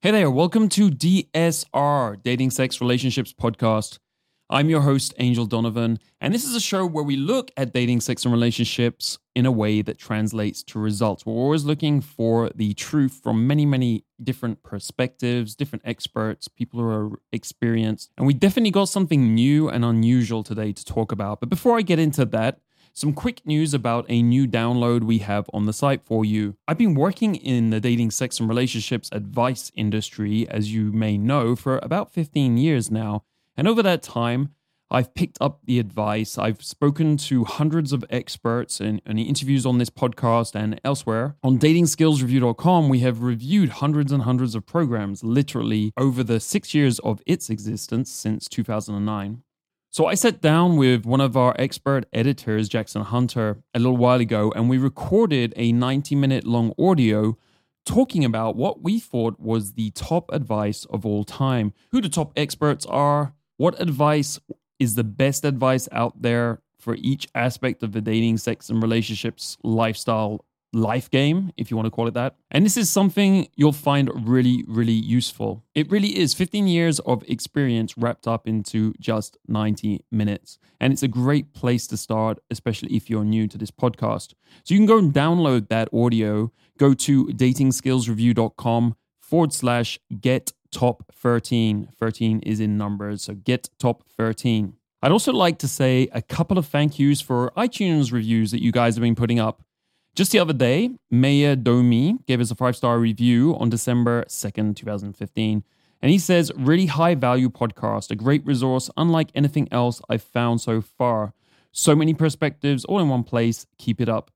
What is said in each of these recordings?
Hey there, welcome to DSR, Dating Sex Relationships Podcast. I'm your host, Angel Donovan, and this is a show where we look at dating, sex, and relationships in a way that translates to results. We're always looking for the truth from many, many different perspectives, different experts, people who are experienced, and we definitely got something new and unusual today to talk about. But before I get into that, some quick news about a new download we have on the site for you. I've been working in the dating, sex, and relationships advice industry, as you may know, for about 15 years now. And over that time, I've picked up the advice. I've spoken to hundreds of experts and interviews on this podcast and elsewhere. On datingskillsreview.com, we have reviewed hundreds and hundreds of programs, literally over the six years of its existence since 2009. So I sat down with one of our expert editors, Jackson Hunter, a little while ago, and we recorded a 90 minute long audio talking about what we thought was the top advice of all time, who the top experts are, what advice is the best advice out there for each aspect of the dating, sex, and relationships lifestyle life game, if you want to call it that. And this is something you'll find really, really useful. It really is 15 years of experience wrapped up into just 90 minutes. And it's a great place to start, especially if you're new to this podcast. So you can go and download that audio. Go to datingskillsreview.com forward slash get top 13. 13 is in numbers. So get top 13. I'd also like to say a couple of thank yous for iTunes reviews that you guys have been putting up. Just the other day, Maya Domi gave us a five star review on December 2nd, 2015. And he says, really high value podcast, a great resource, unlike anything else I've found so far. So many perspectives all in one place. Keep it up.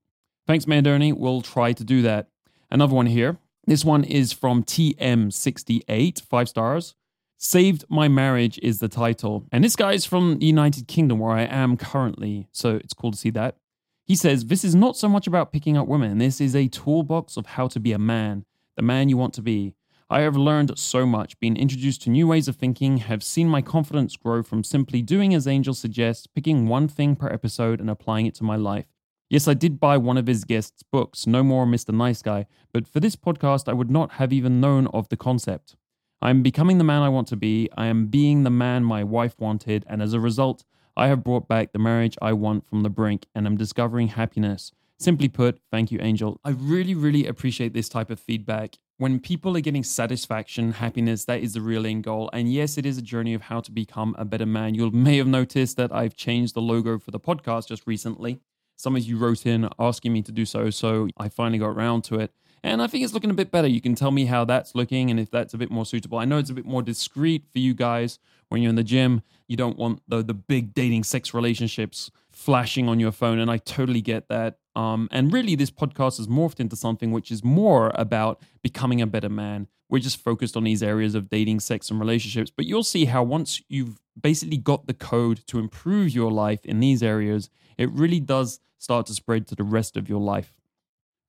Thanks, Domi. We'll try to do that. Another one here. This one is from TM68, five stars. Saved My Marriage is the title. And this guy is from the United Kingdom, where I am currently. So it's cool to see that. He says, This is not so much about picking up women. This is a toolbox of how to be a man, the man you want to be. I have learned so much, been introduced to new ways of thinking, have seen my confidence grow from simply doing as Angel suggests, picking one thing per episode and applying it to my life. Yes, I did buy one of his guests' books, No More Mr. Nice Guy, but for this podcast, I would not have even known of the concept. I am becoming the man I want to be. I am being the man my wife wanted, and as a result, I have brought back the marriage I want from the brink and am discovering happiness. Simply put, thank you, Angel. I really, really appreciate this type of feedback. When people are getting satisfaction, happiness, that is the real end goal. And yes, it is a journey of how to become a better man. You may have noticed that I've changed the logo for the podcast just recently. Some of you wrote in asking me to do so, so I finally got around to it. And I think it's looking a bit better. You can tell me how that's looking and if that's a bit more suitable. I know it's a bit more discreet for you guys when you're in the gym. You don't want the the big dating sex relationships flashing on your phone, and I totally get that. Um, and really, this podcast has morphed into something which is more about becoming a better man. We're just focused on these areas of dating, sex, and relationships. But you'll see how once you've basically got the code to improve your life in these areas, it really does start to spread to the rest of your life.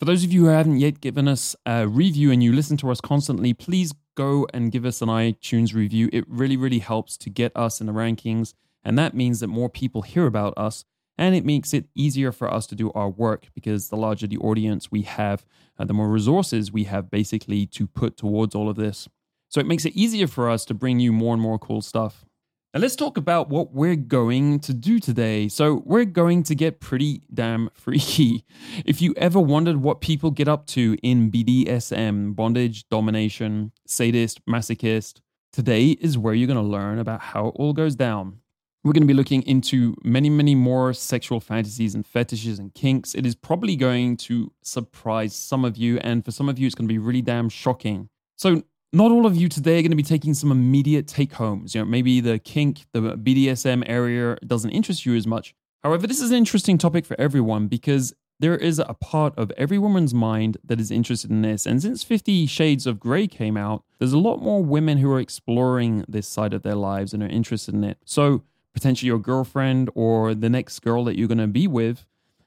For those of you who haven't yet given us a review and you listen to us constantly, please go and give us an iTunes review. It really, really helps to get us in the rankings. And that means that more people hear about us and it makes it easier for us to do our work because the larger the audience we have, uh, the more resources we have basically to put towards all of this. So it makes it easier for us to bring you more and more cool stuff. Now, let's talk about what we're going to do today. So, we're going to get pretty damn freaky. If you ever wondered what people get up to in BDSM, bondage, domination, sadist, masochist, today is where you're going to learn about how it all goes down. We're going to be looking into many, many more sexual fantasies and fetishes and kinks. It is probably going to surprise some of you, and for some of you, it's going to be really damn shocking. So, not all of you today are going to be taking some immediate take homes. You know, maybe the kink, the BDSM area doesn't interest you as much. However, this is an interesting topic for everyone because there is a part of every woman's mind that is interested in this. And since 50 Shades of Grey came out, there's a lot more women who are exploring this side of their lives and are interested in it. So, potentially your girlfriend or the next girl that you're going to be with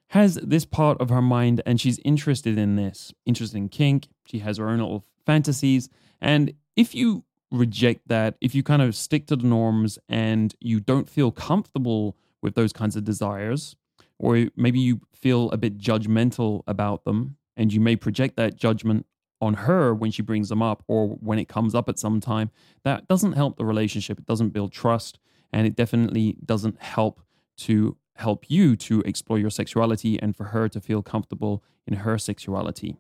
has this part of her mind and she's interested in this, interested in kink. She has her own little fantasies and if you reject that, if you kind of stick to the norms and you don't feel comfortable with those kinds of desires, or maybe you feel a bit judgmental about them and you may project that judgment on her when she brings them up or when it comes up at some time, that doesn't help the relationship. It doesn't build trust. And it definitely doesn't help to help you to explore your sexuality and for her to feel comfortable in her sexuality.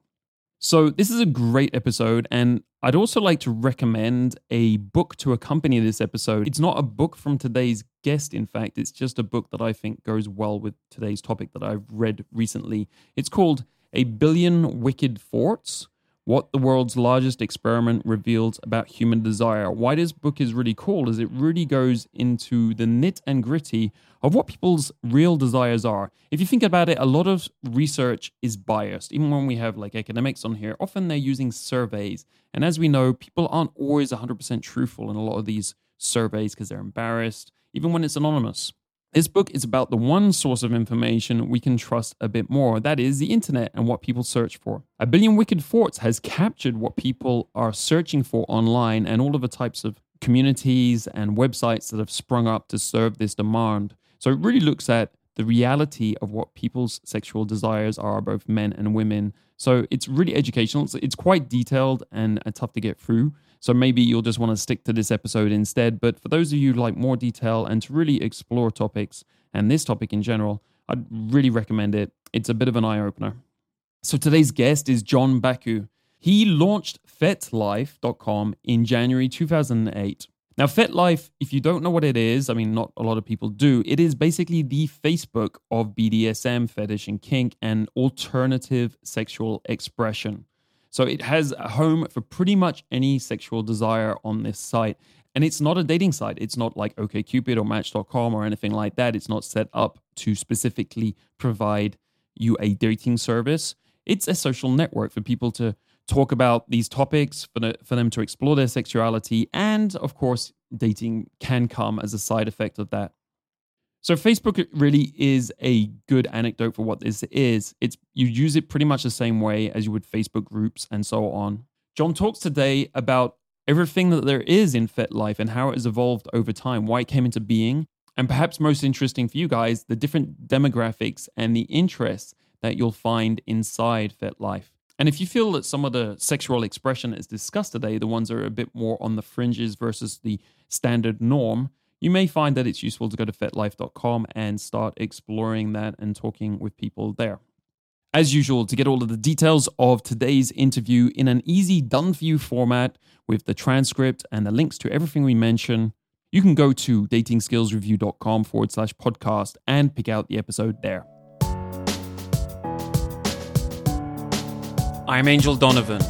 So, this is a great episode, and I'd also like to recommend a book to accompany this episode. It's not a book from today's guest, in fact, it's just a book that I think goes well with today's topic that I've read recently. It's called A Billion Wicked Thoughts what the world's largest experiment reveals about human desire. Why this book is really cool is it really goes into the nit and gritty of what people's real desires are. If you think about it, a lot of research is biased. Even when we have like academics on here, often they're using surveys. And as we know, people aren't always 100% truthful in a lot of these surveys because they're embarrassed, even when it's anonymous. This book is about the one source of information we can trust a bit more that is, the internet and what people search for. A Billion Wicked Thoughts has captured what people are searching for online and all of the types of communities and websites that have sprung up to serve this demand. So it really looks at the reality of what people's sexual desires are, both men and women. So it's really educational. It's quite detailed and uh, tough to get through. So maybe you'll just want to stick to this episode instead. But for those of you who like more detail and to really explore topics and this topic in general, I'd really recommend it. It's a bit of an eye opener. So today's guest is John Baku. He launched FetLife.com in January 2008. Now, FetLife, if you don't know what it is, I mean, not a lot of people do, it is basically the Facebook of BDSM, fetish, and kink, and alternative sexual expression. So it has a home for pretty much any sexual desire on this site. And it's not a dating site. It's not like OkCupid or Match.com or anything like that. It's not set up to specifically provide you a dating service. It's a social network for people to talk about these topics, for, for them to explore their sexuality. And of course, dating can come as a side effect of that. So Facebook really is a good anecdote for what this is. It's you use it pretty much the same way as you would Facebook groups and so on. John talks today about everything that there is in FetLife and how it has evolved over time, why it came into being, and perhaps most interesting for you guys, the different demographics and the interests that you'll find inside FetLife. And if you feel that some of the sexual expression that is discussed today, the ones that are a bit more on the fringes versus the standard norm, you may find that it's useful to go to fetlife.com and start exploring that and talking with people there. As usual, to get all of the details of today's interview in an easy, done for you format with the transcript and the links to everything we mention, you can go to datingskillsreview.com forward slash podcast and pick out the episode there. I'm Angel Donovan,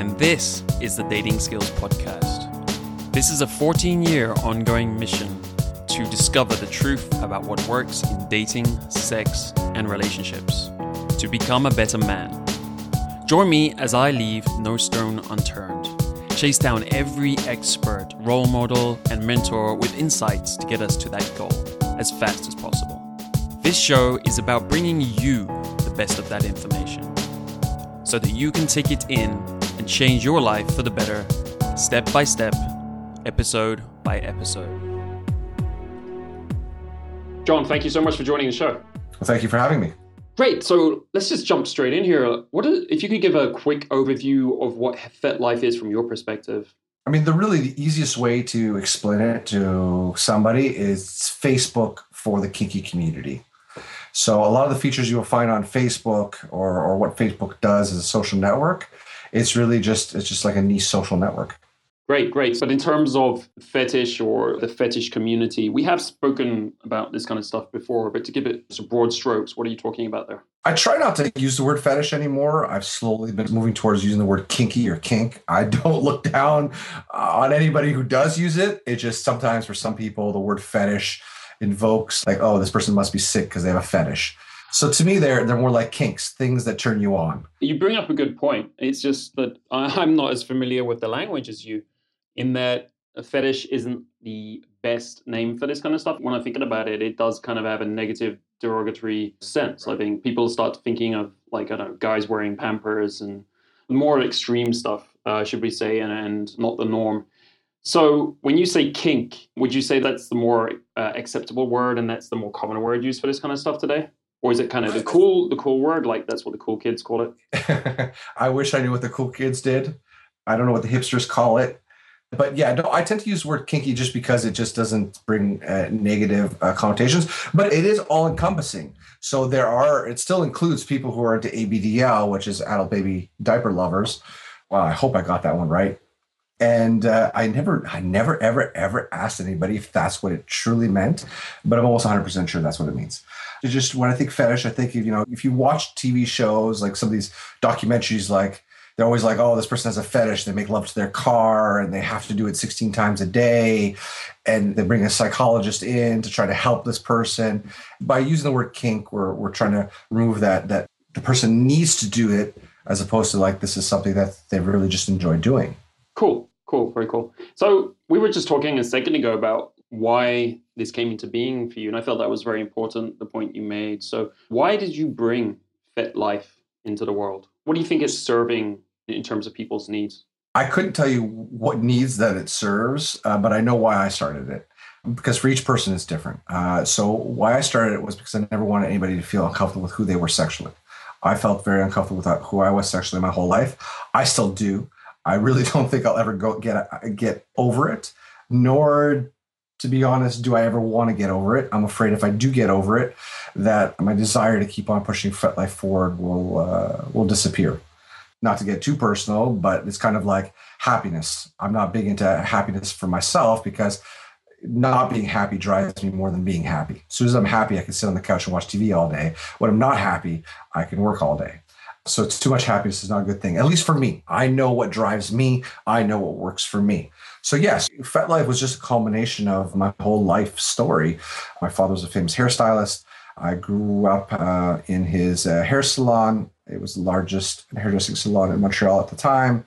and this is the Dating Skills Podcast. This is a 14 year ongoing mission to discover the truth about what works in dating, sex, and relationships, to become a better man. Join me as I leave no stone unturned, chase down every expert, role model, and mentor with insights to get us to that goal as fast as possible. This show is about bringing you the best of that information so that you can take it in and change your life for the better, step by step episode by episode. John, thank you so much for joining the show. Well, thank you for having me. Great. So let's just jump straight in here. What is, if you could give a quick overview of what FetLife is from your perspective? I mean, the really the easiest way to explain it to somebody is Facebook for the kinky community. So a lot of the features you'll find on Facebook or, or what Facebook does as a social network, it's really just it's just like a niche social network. Great, great. But in terms of fetish or the fetish community, we have spoken about this kind of stuff before, but to give it some broad strokes, what are you talking about there? I try not to use the word fetish anymore. I've slowly been moving towards using the word kinky or kink. I don't look down uh, on anybody who does use it. It just sometimes for some people, the word fetish invokes like, oh, this person must be sick because they have a fetish. So to me, they're they're more like kinks, things that turn you on. You bring up a good point. It's just that I'm not as familiar with the language as you in that a fetish isn't the best name for this kind of stuff. When I'm thinking about it, it does kind of have a negative, derogatory sense. Right. I think people start thinking of like I don't know, guys wearing Pampers and more extreme stuff, uh, should we say, and, and not the norm. So when you say kink, would you say that's the more uh, acceptable word and that's the more common word used for this kind of stuff today? or is it kind of the cool the cool word like that's what the cool kids call it i wish i knew what the cool kids did i don't know what the hipsters call it but yeah no i tend to use the word kinky just because it just doesn't bring uh, negative uh, connotations but it is all encompassing so there are it still includes people who are into abdl which is adult baby diaper lovers. Well i hope i got that one right. And uh, I never, I never, ever, ever asked anybody if that's what it truly meant, but I'm almost 100% sure that's what it means. It's just when I think fetish, I think, you know, if you watch TV shows, like some of these documentaries, like they're always like, oh, this person has a fetish. They make love to their car and they have to do it 16 times a day. And they bring a psychologist in to try to help this person. By using the word kink, we're, we're trying to remove that, that the person needs to do it as opposed to like, this is something that they really just enjoy doing. Cool. Cool, very cool. So we were just talking a second ago about why this came into being for you, and I felt that was very important. The point you made. So why did you bring FetLife into the world? What do you think is serving in terms of people's needs? I couldn't tell you what needs that it serves, uh, but I know why I started it because for each person it's different. Uh, so why I started it was because I never wanted anybody to feel uncomfortable with who they were sexually. I felt very uncomfortable with who I was sexually my whole life. I still do. I really don't think I'll ever go get get over it. Nor, to be honest, do I ever want to get over it. I'm afraid if I do get over it, that my desire to keep on pushing FetLife forward will uh, will disappear. Not to get too personal, but it's kind of like happiness. I'm not big into happiness for myself because not being happy drives me more than being happy. As soon as I'm happy, I can sit on the couch and watch TV all day. When I'm not happy, I can work all day. So it's too much happiness is not a good thing, at least for me. I know what drives me. I know what works for me. So yes, FetLife was just a culmination of my whole life story. My father was a famous hairstylist. I grew up uh, in his uh, hair salon. It was the largest hairdressing salon in Montreal at the time.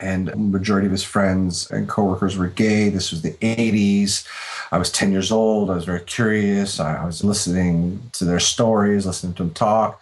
And majority of his friends and coworkers were gay. This was the 80s. I was 10 years old. I was very curious. I, was listening to their stories, listening to them talk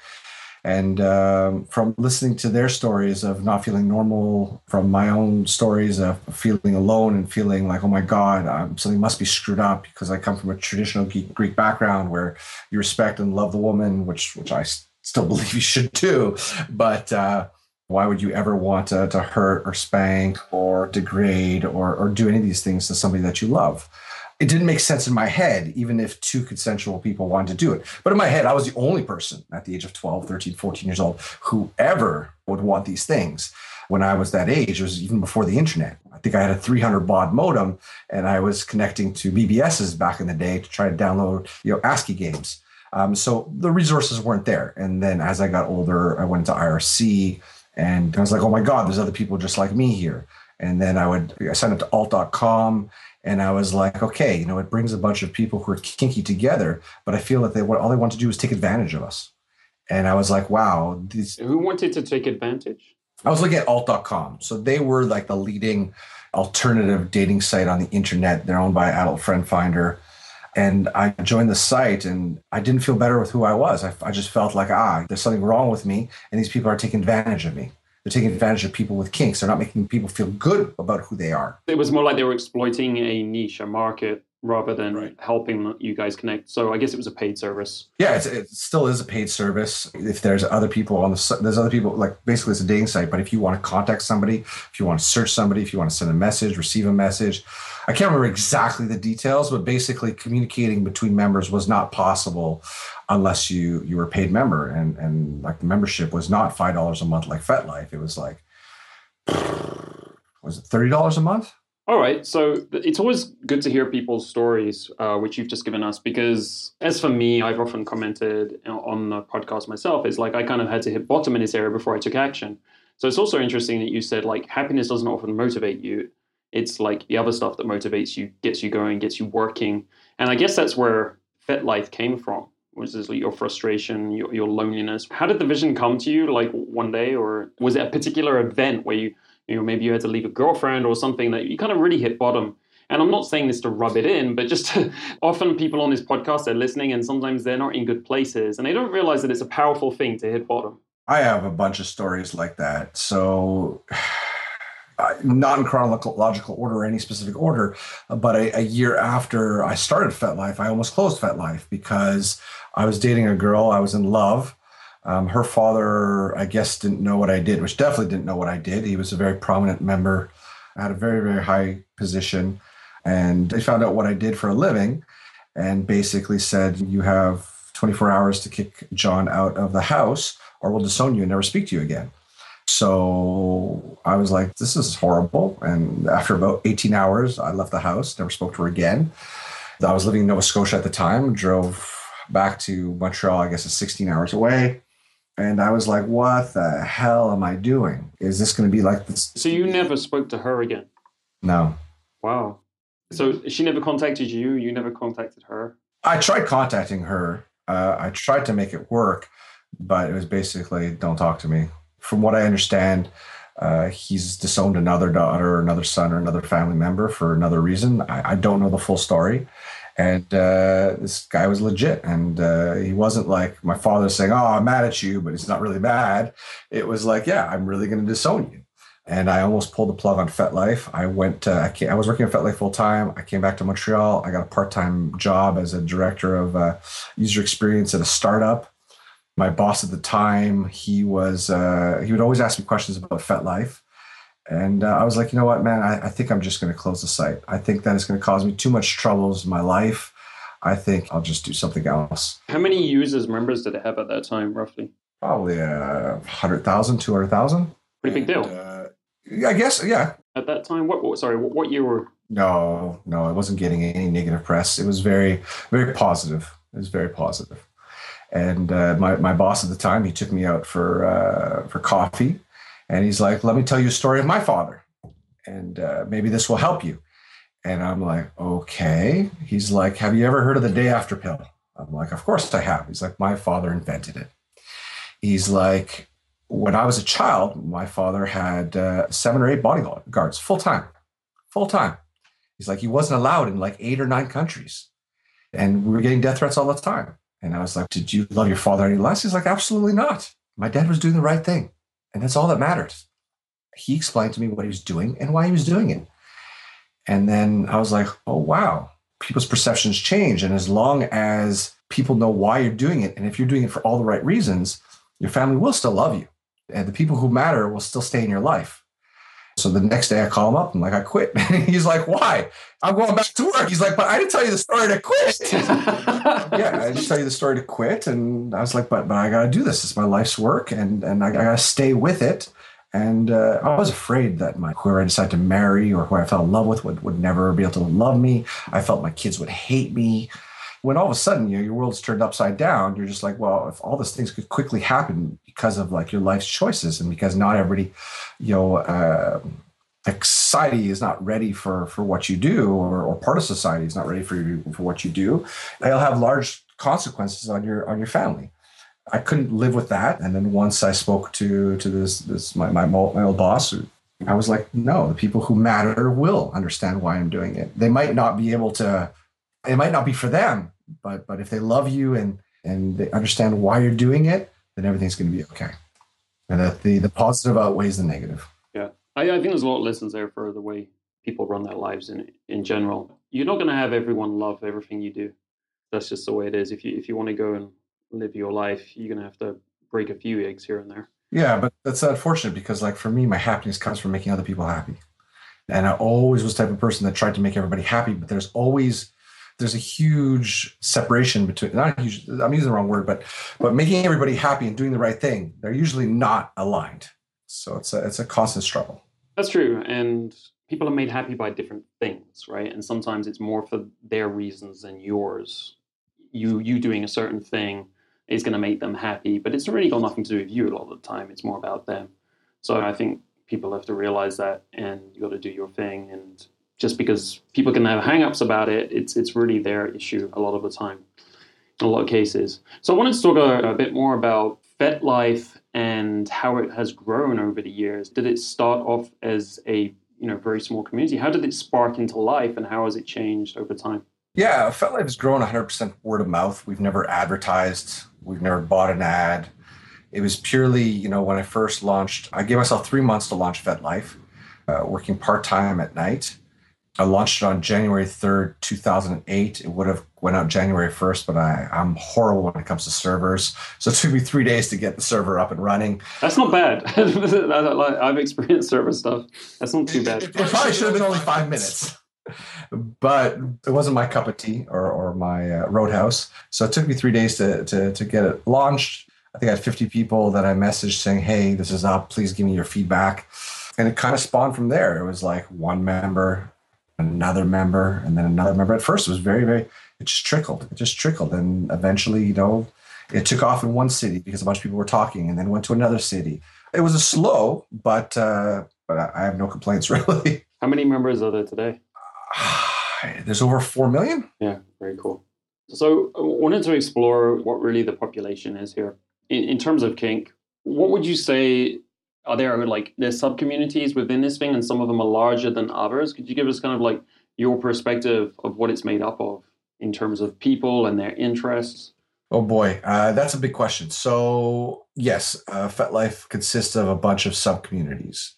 and um, from listening to their stories of not feeling normal, from my own stories of feeling alone and feeling like, oh my God, um, something must be screwed up because I come from a traditional Greek background where you respect and love the woman, which which I still believe you should do, but. Uh, why would you ever want to, to hurt or spank or degrade or, or do any of these things to somebody that you love? it didn't make sense in my head, even if two consensual people wanted to do it. But in my head, I was the only person at the age of 12, 13, 14 years old who ever would want these things. When I was that age, it was even before the internet. I think I had a 300 baud modem and I was connecting to BBSs back in the day to try to download, you know, ASCII games. Um, so the resources weren't there. And then as I got older, I went into IRC and I was like, oh my God, there's other people just like me here. And then I would I signed up to alt.com and I was like, okay, you know, it brings a bunch of people who are kinky together, but I feel that they what all they want to do is take advantage of us. And I was like, wow, these who wanted to take advantage? I was looking at alt.com. So they were like the leading alternative dating site on the internet. They're owned by Adult Friend Finder. And I joined the site and I didn't feel better with who I was. I, I just felt like, ah, there's something wrong with me. And these people are taking advantage of me they're taking advantage of people with kinks. They're not making people feel good about who they are. It was more like they were exploiting a niche, a market, rather than right. helping you guys connect. So I guess it was a paid service. Yeah, it still is a paid service. If there's other people on the there's other people like basically it's a dating site. But if you want to contact somebody, if you want to search somebody, if you want to send a message, receive a message, I can't remember exactly the details, but basically communicating between members was not possible unless you you were a paid member and and like the membership was not five dollars a month like FetLife. It was like was it thirty dollars a month? All right, so it's always good to hear people's stories, uh, which you've just given us, because as for me, I've often commented on the podcast myself, is like I kind of had to hit bottom in this area before I took action. So it's also interesting that you said like happiness doesn't often motivate you. It's like the other stuff that motivates you, gets you going, gets you working, and I guess that's where FetLife came from was this your frustration, your, your loneliness? How did the vision come to you, like one day, or was it a particular event where you, you know, maybe you had to leave a girlfriend or something that you kind of really hit bottom? And I'm not saying this to rub it in, but just to, often people on this podcast they're listening, and sometimes they're not in good places, and they don't realize that it's a powerful thing to hit bottom. I have a bunch of stories like that. So uh, not in chronological order or any specific order, but a, a year after I started FetLife, I almost closed FetLife because I was dating a girl, I was in love. Um, her father, I guess, didn't know what I did, which definitely didn't know what I did. He was a very prominent member, I had a very, very high position. And they found out what I did for a living and basically said, You have 24 hours to kick John out of the house or we'll disown you and never speak to you again. So I was like, this is horrible. And after about 18 hours, I left the house, never spoke to her again. I was living in Nova Scotia at the time, drove back to Montreal, I guess it's 16 hours away. And I was like, what the hell am I doing? Is this going to be like this? So you never spoke to her again? No. Wow. So she never contacted you? You never contacted her? I tried contacting her. Uh, I tried to make it work, but it was basically don't talk to me. From what I understand, uh, he's disowned another daughter, or another son, or another family member for another reason. I, I don't know the full story. And uh, this guy was legit. And uh, he wasn't like my father saying, Oh, I'm mad at you, but it's not really bad. It was like, Yeah, I'm really going to disown you. And I almost pulled the plug on FetLife. I went, I, I, was working at FetLife full time. I came back to Montreal. I got a part time job as a director of uh, user experience at a startup. My boss at the time, he was, uh, he would always ask me questions about FetLife. And uh, I was like, you know what, man, I, I think I'm just going to close the site. I think that is going to cause me too much troubles in my life. I think I'll just do something else. How many users, members did it have at that time, roughly? Probably uh, 100,000, 200,000. Pretty big deal. And, uh, I guess, yeah. At that time, what, what sorry, what, what year were? No, no, I wasn't getting any negative press. It was very, very positive. It was very positive. And uh, my, my boss at the time, he took me out for uh, for coffee and he's like, let me tell you a story of my father. And uh, maybe this will help you. And I'm like, okay. He's like, have you ever heard of the day after pill? I'm like, of course I have. He's like, my father invented it. He's like, when I was a child, my father had uh, seven or eight bodyguards full time, full time. He's like, he wasn't allowed in like eight or nine countries. And we were getting death threats all the time. And I was like, did you love your father any less? He's like, absolutely not. My dad was doing the right thing. And that's all that matters. He explained to me what he was doing and why he was doing it. And then I was like, oh, wow, people's perceptions change. And as long as people know why you're doing it, and if you're doing it for all the right reasons, your family will still love you. And the people who matter will still stay in your life. So the next day I call him up. I'm like, I quit. he's like, why? I'm going back to work. He's like, but I didn't tell you the story to quit. yeah, I didn't tell you the story to quit. And I was like, but but I got to do this. It's my life's work, and and I, I got to stay with it. And uh, I was afraid that my whoever I decided to marry or who I fell in love with would, would never be able to love me. I felt my kids would hate me. When all of a sudden, you know, your world's turned upside down, you're just like, well, if all these things could quickly happen because of like your life's choices and because not everybody you know uh, society is not ready for for what you do or, or part of society is not ready for you for what you do they'll have large consequences on your on your family. I couldn't live with that. And then once i spoke to to this this my, my, my old boss i was like no the people who matter will understand why i'm doing it. They might not be able to it might not be for them but but if they love you and and they understand why you're doing it then everything's going to be okay and that the the positive outweighs the negative. Yeah, I, I think there's a lot of lessons there for the way people run their lives in in general. You're not going to have everyone love everything you do. That's just the way it is. If you if you want to go and live your life, you're going to have to break a few eggs here and there. Yeah, but that's unfortunate because like for me, my happiness comes from making other people happy. And I always was the type of person that tried to make everybody happy, but there's always there's a huge separation between not huge i'm using the wrong word but but making everybody happy and doing the right thing they're usually not aligned. So it's a it's a constant struggle. That's true. And people are made happy by different things right? And sometimes it's more for their reasons than yours. You you doing a certain thing is going to make them happy but it's really got nothing to do with you a lot of the time. It's more about them. So i think people have to realize that and you got to do your thing and just because people can have hangups about it, it's it's really their issue a lot of the time, in a lot of cases. So I wanted to talk a, a bit more about FetLife and how it has grown over the years. Did it start off as a you know very small community? How did it spark into life, and how has it changed over time? Yeah, FetLife has grown 100% word of mouth. We've never advertised. We've never bought an ad. It was purely, you know, when I first launched, I gave myself three months to launch FetLife uh, working part time at night. I launched it on January 3rd, 2008. It would have went out January 1st, but I, I'm horrible when it comes to servers. So it took me three days to get the server up and running. That's not bad. I've experienced server stuff. That's not too bad. It, it probably should have been only five minutes, but it wasn't my cup of tea or, or my uh, roadhouse. So it took me three days to, to, to get it launched. I think I had 50 people that I messaged saying, hey, this is up. Please give me your feedback. And it kind of spawned from there. It was like one member, another member, and then another member. At first, it was very, very, it just trickled. It just trickled. And eventually, you know, it took off in one city because a bunch of people were talking and then went to another city. It was a slow, but, uh, but I have no complaints really. How many members are there today? There's over 4 million. Yeah, very cool. So I wanted to explore what really the population is here in, in terms of kink, what would you say are there like there's sub communities within this thing and some of them are larger than others? Could you give us kind of like your perspective of what it's made up of in terms of people and their interests? Oh boy, uh, that's a big question. So yes, uh, FetLife consists of a bunch of sub communities,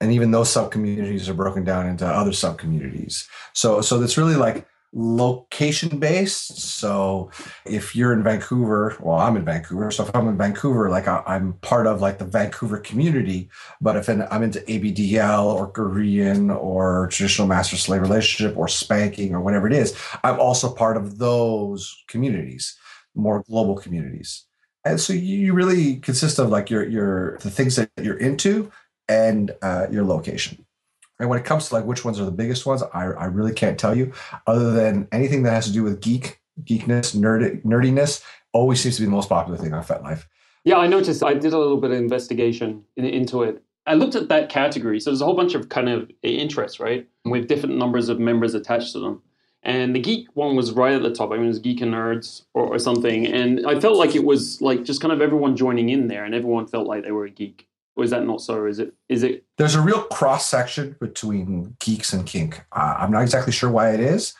and even those sub communities are broken down into other sub communities. So so it's really like location based. So if you're in Vancouver, well, I'm in Vancouver. So if I'm in Vancouver, like I, am part of like the Vancouver community. But if I'm into ABDL or Korean or traditional master slave relationship or spanking or whatever it is, I'm also part of those communities, more global communities. And so you really consist of like your your the things that you're into and uh, your location. And when it comes to like which ones are the biggest ones, I, I really can't tell you, other than anything that has to do with geek, geekness, nerd, nerdiness, always seems to be the most popular thing on FetLife. Yeah, I noticed. I did a little bit of investigation in, into it. I looked at that category. So there's a whole bunch of kind of interests, right? With different numbers of members attached to them. And the geek one was right at the top. I mean, it was geek and nerds or, or something. And I felt like it was like just kind of everyone joining in there, and everyone felt like they were a geek or is that not so? Is it? Is it? There's a real cross section between geeks and kink. Uh, I'm not exactly sure why it is,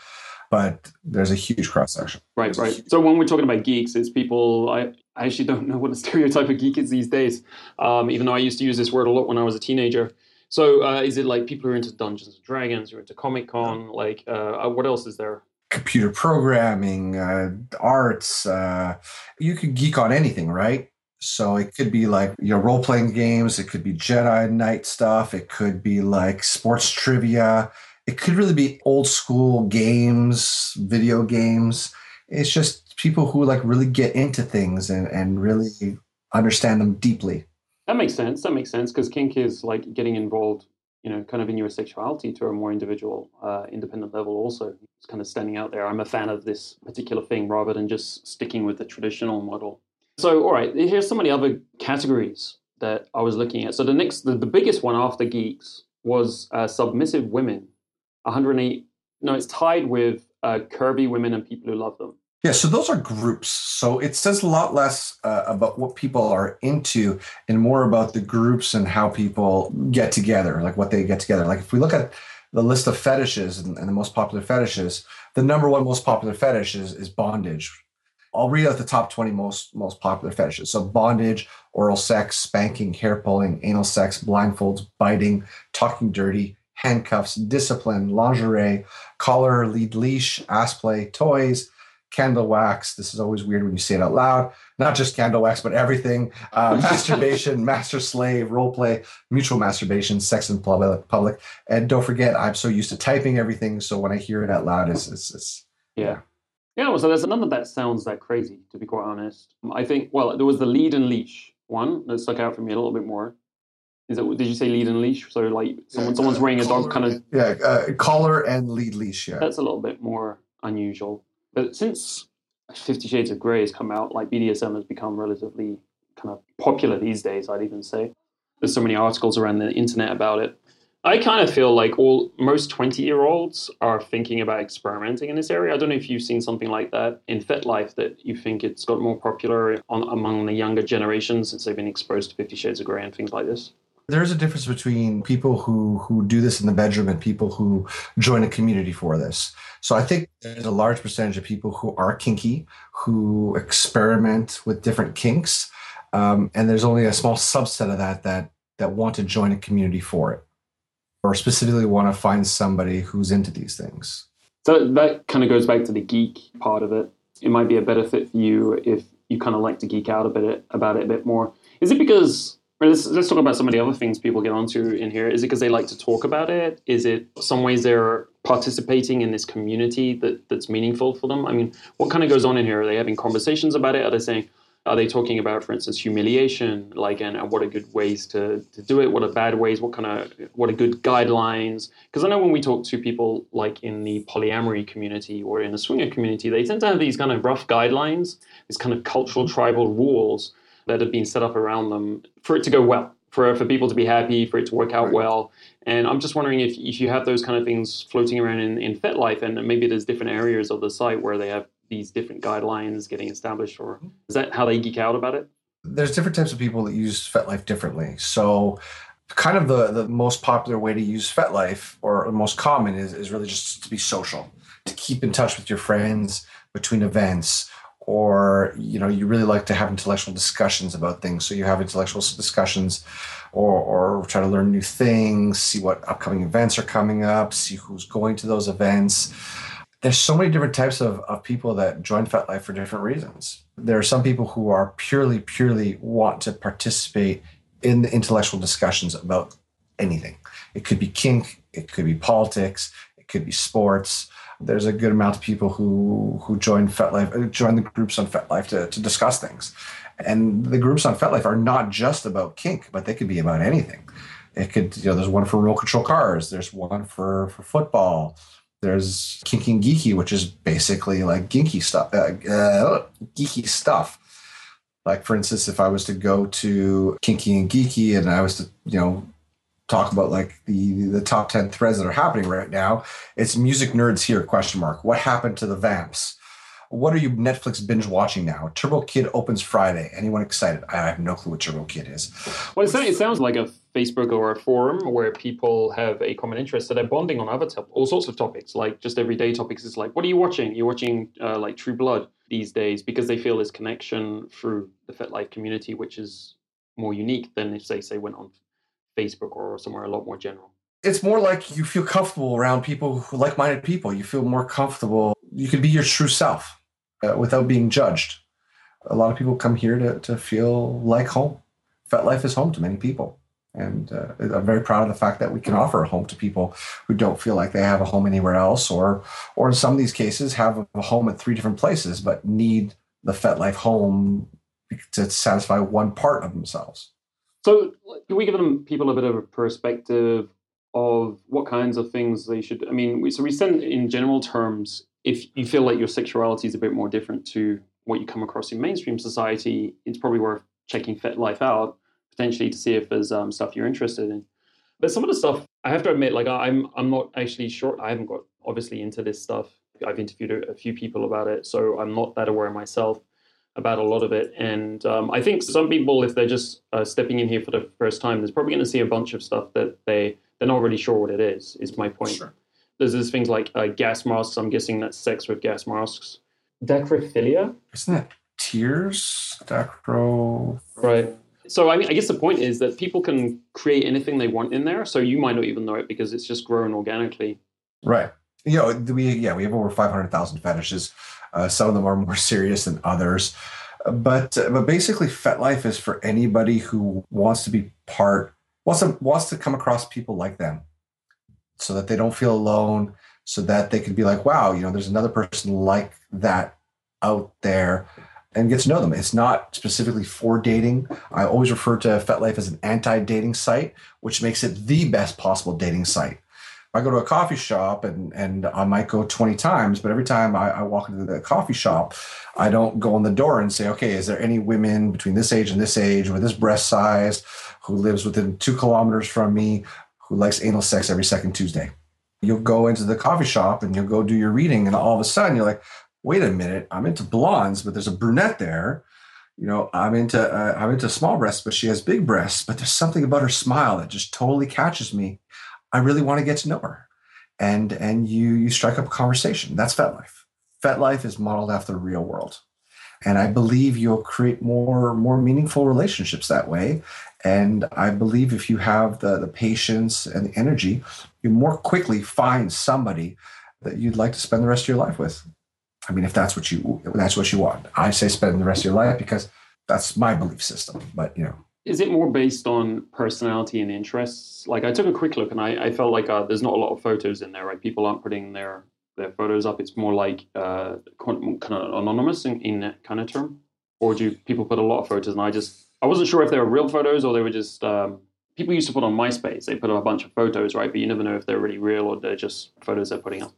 but there's a huge cross section. Right, right. So when we're talking about geeks, it's people. I, I actually don't know what a stereotype of geek is these days. Um, even though I used to use this word a lot when I was a teenager. So uh, is it like people who are into Dungeons and Dragons, or into Comic Con? Like, uh, what else is there? Computer programming, uh, arts. Uh, you could geek on anything, right? So it could be like you know role playing games. It could be Jedi Knight stuff. It could be like sports trivia. It could really be old school games, video games. It's just people who like really get into things and and really understand them deeply. That makes sense. That makes sense because kink is like getting involved, you know, kind of in your sexuality to a more individual, uh, independent level. Also, it's kind of standing out there. I'm a fan of this particular thing rather than just sticking with the traditional model. So, all right, here's some of the other categories that I was looking at. So the next, the, the biggest one after geeks was uh, submissive women, 108. No, it's tied with uh, women and people who love them. Yeah, so those are groups. So it says a lot less uh, about what people are into and more about the groups and how people get together, like what they get together. Like if we look at the list of fetishes and, and the most popular fetishes, the number one most popular fetish is, is bondage, I'll read out the top 20 most most popular fetishes. So bondage, oral sex, spanking, hair pulling, anal sex, blindfolds, biting, talking dirty, handcuffs, discipline, lingerie, collar, lead leash, ass play, toys, candle wax. This is always weird when you say it out loud. Not just candle wax, but everything. Uh, masturbation, master slave, role play, mutual masturbation, sex in public, public. And don't forget, I'm so used to typing everything. So when I hear it out loud, it's, it's, it's yeah. Yeah, well, so there's none of that sounds that crazy, to be quite honest. I think, well, there was the lead and leash one that stuck out for me a little bit more. Is it? Did you say lead and leash? So like someone, yeah, someone's uh, wearing a dog kind of yeah, uh, collar and lead leash. Yeah, that's a little bit more unusual. But since Fifty Shades of Grey has come out, like BDSM has become relatively kind of popular these days. I'd even say there's so many articles around the internet about it. I kind of feel like all most 20 year olds are thinking about experimenting in this area. I don't know if you've seen something like that in FetLife that you think it's got more popular on, among the younger generations since they've been exposed to Fifty Shades of Grey and things like this. There's a difference between people who who do this in the bedroom and people who join a community for this. So I think there's a large percentage of people who are kinky, who experiment with different kinks, um, and there's only a small subset of that that that want to join a community for it. Or specifically want to find somebody who's into these things. So that kind of goes back to the geek part of it. It might be a better fit for you if you kind of like to geek out a bit about it a bit more. Is it because Let's, let's talk about some of the other things people get onto in here. Is it because they like to talk about it? Is it some ways they're participating in this community that, that's meaningful for them? I mean, what kind of goes on in here? Are they having conversations about it? Are they saying, are they talking about, for instance, humiliation? Like, and, and what are good ways to, to do it? What are bad ways? What kind of, what are good guidelines? Because I know when we talk to people like in the polyamory community or in the swinger community, they tend to have these kind of rough guidelines, these kind of cultural tribal rules that have been set up around them for it to go well, for, for people to be happy, for it to work out right. well. And I'm just wondering if, if you have those kind of things floating around in, in FetLife and maybe there's different areas of the site where they have these different guidelines getting established, or mm-hmm. is that how they geek out about it? There's different types of people that use FetLife differently. So kind of the, the most popular way to use FetLife or the most common is, is really just to be social, to keep in touch with your friends between events or you know you really like to have intellectual discussions about things so you have intellectual discussions or or try to learn new things see what upcoming events are coming up see who's going to those events there's so many different types of, of people that join FetLife for different reasons. There are some people who are purely, purely want to participate in the intellectual discussions about anything. It could be kink, it could be politics, it could be sports, there's a good amount of people who who join FetLife, uh, join the groups on FetLife to, to discuss things. And the groups on FetLife are not just about kink, but they could be about anything. It could, you know, there's one for remote control cars, there's one for, for football, there's Kinky and Geeky, which is basically like geeky stuff, uh, uh, geeky stuff. Like for instance, if I was to go to Kinky and Geeky and I was to, you know, talk about like the the top 10 threads that are happening right now it's music nerds here question mark what happened to the vamps what are you netflix binge watching now? Turbo kid opens friday. Anyone excited? I have no clue what turbo kid is. Well it sounds like a facebook or a forum where people have a common interest. So they're bonding on other top, all sorts of topics. Like just everyday topics. It's like what are you watching? You're watching uh, like true blood these days because they feel this connection through the FetLife community which is more unique than if they say went on Facebook or somewhere a lot more general? It's more like you feel comfortable around people who like-minded people. You feel more comfortable. You can be your true self uh, without being judged. A lot of people come here to, to feel like home. FetLife is home to many people. And uh, I'm very proud of the fact that we can offer a home to people who don't feel like they have a home anywhere else, or, or in some of these cases, have a home at three different places, but need the FetLife home to satisfy one part of themselves. So, can we give them people a bit of a perspective of what kinds of things they should? I mean, we, so we send in general terms. If you feel like your sexuality is a bit more different to what you come across in mainstream society, it's probably worth checking FetLife out potentially to see if there's um, stuff you're interested in. But some of the stuff, I have to admit, like I'm, I'm not actually sure. I haven't got obviously into this stuff. I've interviewed a, few people about it, so I'm not that aware myself about a lot of it. And um, I think some people, if they're just uh, stepping in here for the first time, they're probably going to see a bunch of stuff that they they're not really sure what it is. Is my point. Sure. There's, there's things like uh, gas masks. I'm guessing that's sex with gas masks. Dacrophilia. Isn't that tears? Dacro. Right. So I mean, I guess the point is that people can create anything they want in there. So you might not even know it because it's just grown organically. Right. You know, we yeah we have over five hundred thousand fetishes. Uh, some of them are more serious than others. But uh, but basically, FetLife is for anybody who wants to be part, wants to wants to come across people like them, so that they don't feel alone, so that they can be like, wow, you know, there's another person like that out there, and get to know them. It's not specifically for dating. I always refer to FetLife as an anti-dating site, which makes it the best possible dating site. I go to a coffee shop and and I might go 20 times, but every time I, I, walk into the coffee shop, I don't go in the door and say, okay, is there any women between this age and this age with this breast size who lives within two kilometers from me who likes anal sex every second Tuesday? You'll go into the coffee shop and you'll go do your reading, and all of a sudden you're like, wait a minute, I'm into blondes, but there's a brunette there. You know, I'm into uh, I'm into small breasts, but she has big breasts. But there's something about her smile that just totally catches me I really want to get to know her. And and you you strike up a conversation. That's FetLife. FetLife is modeled after the real world. And I believe you'll create more more meaningful relationships that way. And I believe if you have the, the patience and the energy, you more quickly find somebody that you'd like to spend the rest of your life with. I mean, if that's what you that's what you want. I say spend the rest of your life because that's my belief system. But you know, is it more based on personality and interests? Like I took a quick look and I, I felt like uh, there's not a lot of photos in there, right? People aren't putting their their photos up. It's more like uh, kind of anonymous in, in that kind of term. Or do people put a lot of photos? And I just I wasn't sure if they were real photos or they were just um, people used to put on MySpace. They put up a bunch of photos, right? But you never know if they're really real or they're just photos they're putting up.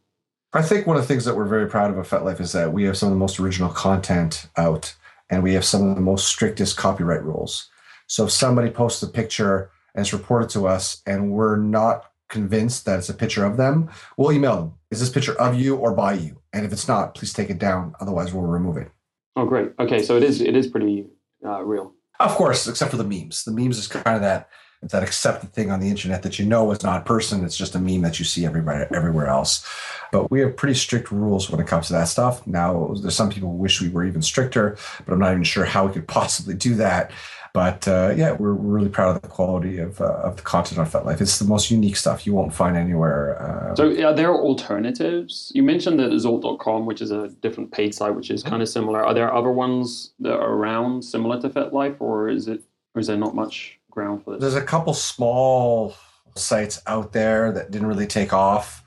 I think one of the things that we're very proud of at FetLife is that we have some of the most original content out and we have some of the most strictest copyright rules. So if somebody posts a picture and it's reported to us and we're not convinced that it's a picture of them, we'll email them. Is this picture of you or by you? And if it's not, please take it down. Otherwise, we'll remove it. Oh, great. Okay, so it is it is pretty uh, real. Of course, except for the memes. The memes is kind of that that accepted thing on the internet that you know is not a person. It's just a meme that you see everybody everywhere else. But we have pretty strict rules when it comes to that stuff. Now, there's some people wish we were even stricter, but I'm not even sure how we could possibly do that. But uh, yeah, we're, we're, really proud of the quality of, uh, of the content on FetLife. It's the most unique stuff you won't find anywhere. Uh, so are there alternatives? You mentioned that Zolt.com, which is a different paid site, which is mm-hmm. kind of similar. Are there other ones that are around similar to FetLife, or is it, or is there not much ground for this? There's a couple small sites out there that didn't really take off.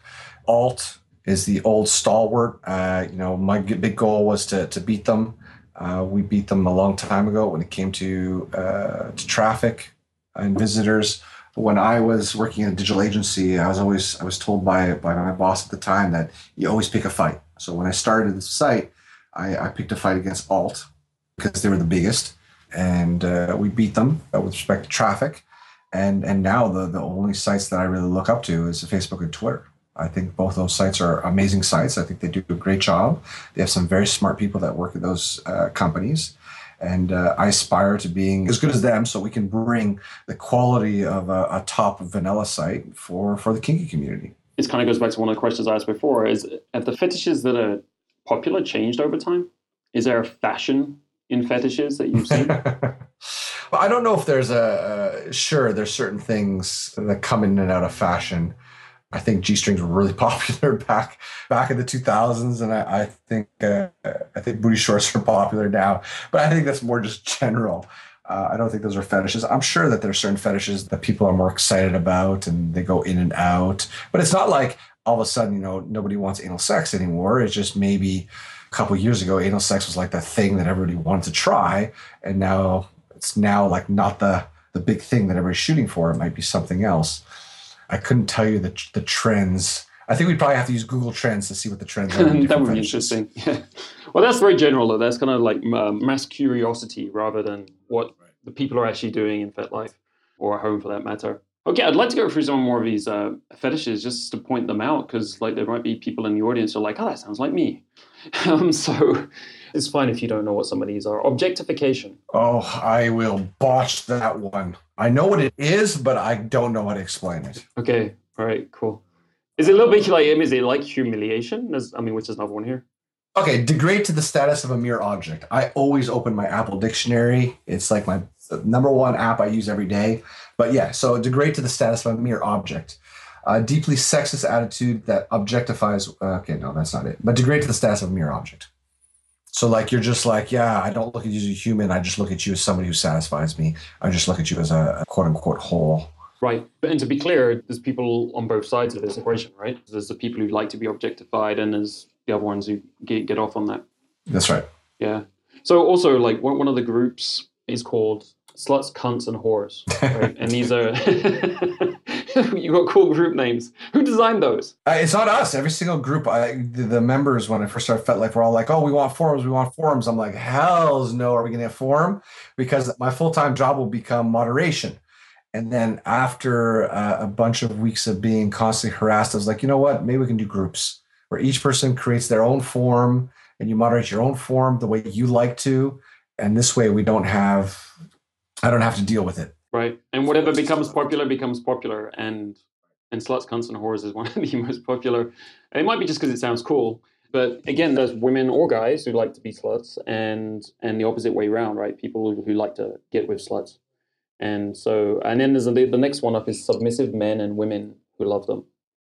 Alt is the old stalwart. Uh, you know, my big goal was to to beat them. Uh, we beat them a long time ago when it came to uh, to traffic and visitors. When I was working in a digital agency, I was always I was told by by my boss at the time that you always pick a fight. So when I started the site, I, I picked a fight against Alt because they were the biggest, and uh, we beat them with respect to traffic. And and now the the only sites that I really look up to is Facebook and Twitter. I think both those sites are amazing sites. I think they do a great job. They have some very smart people that work at those uh, companies. And uh, I aspire to being as good as them so we can bring the quality of a, a top vanilla site for, for the kinky community. This kind of goes back to one of the questions I asked before is have the fetishes that are popular changed over time? Is there a fashion in fetishes that you've seen? well, I don't know if there's a, a sure, there's certain things that come in and out of fashion. I think G strings were really popular back back in the 2000s, and I, I think uh, I think booty shorts are popular now. But I think that's more just general. Uh, I don't think those are fetishes. I'm sure that there are certain fetishes that people are more excited about, and they go in and out. But it's not like all of a sudden, you know, nobody wants anal sex anymore. It's just maybe a couple years ago, anal sex was like the thing that everybody wanted to try, and now it's now like not the the big thing that everybody's shooting for. It might be something else. I couldn't tell you the the trends. I think we'd probably have to use Google Trends to see what the trends are. that would be interesting. Yeah. Well, that's very general, though. That's kind of like um, mass curiosity rather than what right. the people are actually doing in FetLife or at home for that matter. Okay, I'd like to go through some more of these uh, fetishes just to point them out because, like, there might be people in the audience who are like, "Oh, that sounds like me." Um, so it's fine if you don't know what some of these are. Objectification. Oh, I will botch that one. I know what it is, but I don't know how to explain it. Okay. All right. Cool. Is it a little bit like is it like humiliation? I mean, which is another one here. Okay, degrade to the status of a mere object. I always open my Apple Dictionary. It's like my number one app I use every day. But yeah, so degrade to the status of a mere object. A deeply sexist attitude that objectifies. Okay, no, that's not it. But degrade to the status of a mere object. So like you're just like, yeah, I don't look at you as a human. I just look at you as somebody who satisfies me. I just look at you as a, a quote unquote whole. Right. But And to be clear, there's people on both sides of this equation, right? There's the people who like to be objectified and there's the other ones who get, get off on that. That's right. Yeah. So also like one of the groups is called sluts, cunts, and whores. Right? and these are you got cool group names. Who designed those? Uh, it's not us. Every single group, I, the, the, members when I first started FetLife were all like, "Oh, we want forums. We want forums." I'm like, "Hell's no! Are we going to have forum?" Because my full time job will become moderation. And then after uh, a bunch of weeks of being constantly harassed, I was like, you know what? Maybe we can do groups where each person creates their own form and you moderate your own form the way you like to. And this way, we don't have I don't have to deal with it. Right. And whatever becomes popular becomes popular. And and sluts, cunts, and whores is one of the most popular. It might be just because it sounds cool. But again, there's women or guys who like to be sluts, and and the opposite way around, right? People who like to get with sluts, and so and then there's a, the next one up is submissive men and women who love them.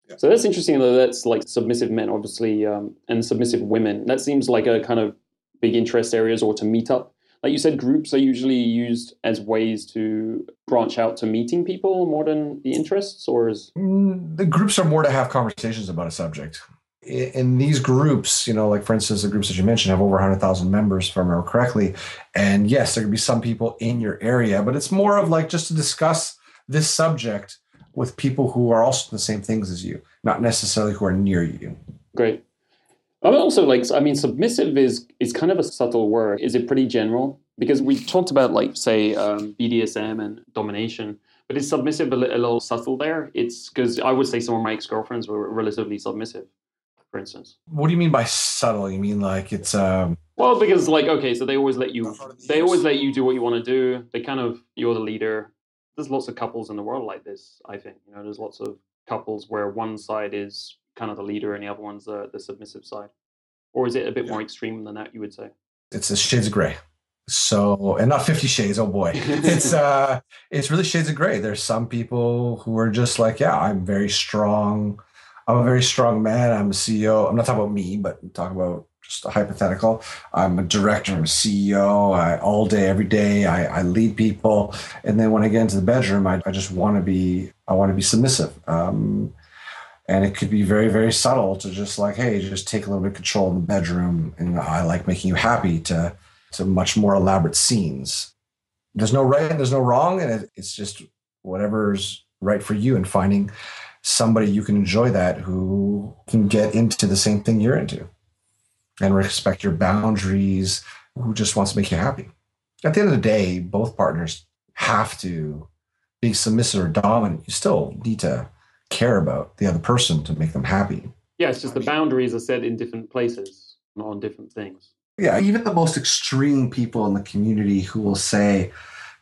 Yeah. So that's interesting. Though that's like submissive men, obviously, um, and submissive women. That seems like a kind of big interest areas or to meet up. Like you said, groups are usually used as ways to branch out to meeting people more than the interests, or is mm, the groups are more to have conversations about a subject in these groups, you know, like for instance, the groups that you mentioned have over 100,000 members, if I remember correctly. And yes, there could be some people in your area, but it's more of like just to discuss this subject with people who are also the same things as you, not necessarily who are near you. Great. I'm also like, I mean, submissive is is kind of a subtle word. Is it pretty general? Because we talked about like, say, um, BDSM and domination, but is submissive a, a little subtle there? It's because I would say some of my ex girlfriends were relatively submissive for instance. What do you mean by subtle? You mean like it's um well because like okay, so they always let you they always let you do what you want to do. They kind of you're the leader. There's lots of couples in the world like this, I think. You know, there's lots of couples where one side is kind of the leader and the other one's the, the submissive side. Or is it a bit yeah. more extreme than that, you would say? It's a shades of gray. So and not 50 shades, oh boy. it's uh it's really shades of gray. There's some people who are just like, yeah, I'm very strong I'm a very strong man. I'm a CEO. I'm not talking about me, but I'm talking about just a hypothetical. I'm a director. I'm a CEO. I, all day, every day, I, I, lead people. And then when I get into the bedroom, I, I just want to be. I want to be submissive. Um, and it could be very, very subtle to just like, hey, just take a little bit of control in the bedroom. And I like making you happy. To to much more elaborate scenes. There's no right. And there's no wrong, and it, it's just whatever's right for you and finding somebody you can enjoy that who can get into the same thing you're into and respect your boundaries, who just wants to make you happy. At the end of the day, both partners have to be submissive or dominant. You still need to care about the other person to make them happy. Yeah, it's just the boundaries are set in different places, not on different things. Yeah, even the most extreme people in the community who will say,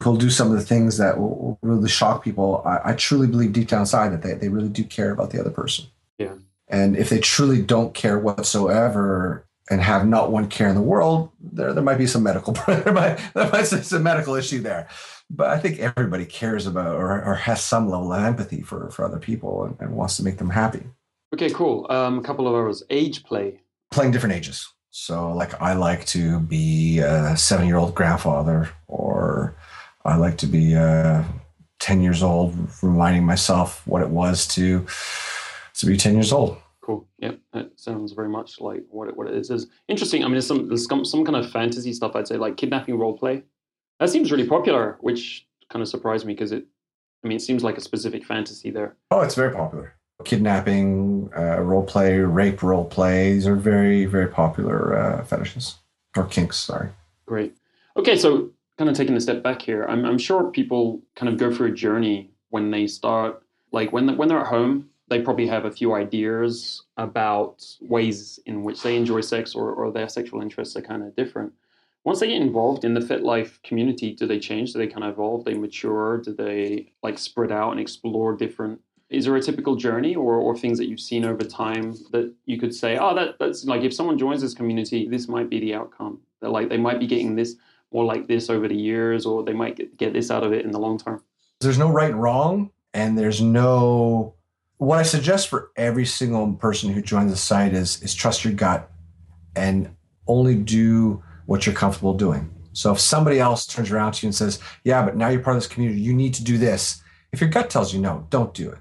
who'll do some of the things that will, really shock people. I, I, truly believe deep down inside that they, they really do care about the other person. Yeah. And if they truly don't care whatsoever and have not one care in the world, there there might be some medical there might there might be some medical issue there. But I think everybody cares about or, or has some level of empathy for, for other people and, and wants to make them happy. Okay, cool. Um, a couple of hours. Age play. Playing different ages. So, like, I like to be a seven year old grandfather or I like to be uh, 10 years old, reminding myself what it was to to be 10 years old. Cool. Yep. That sounds very much like what it, what it is. It's interesting. I mean, there's some, there's some, some kind of fantasy stuff, I'd say, like kidnapping role play. That seems really popular, which kind of surprised me because it, I mean, it seems like a specific fantasy there. Oh, it's very popular. Kidnapping, uh, role play, rape role plays are very, very popular uh, fetishes or kinks. Sorry. Great. Okay, so kind of taking a step back here, I'm, I'm sure people kind of go through a journey when they start, like when, when they're at home, they probably have a few ideas about ways in which they enjoy sex or, or their sexual interests are kind of different. Once they get involved in the FetLife community, do they change? Do they kind of evolve? They mature? Do they like spread out and explore different? Is there a typical journey or, or things that you've seen over time that you could say, oh, that, that's like if someone joins this community, this might be the outcome. That like they might be getting this more like this over the years, or they might get, get this out of it in the long term? There's no right and wrong, and there's no. What I suggest for every single person who joins the site is is trust your gut and only do what you're comfortable doing. So if somebody else turns around to you and says, "Yeah, but now you're part of this community, you need to do this," if your gut tells you no, don't do it.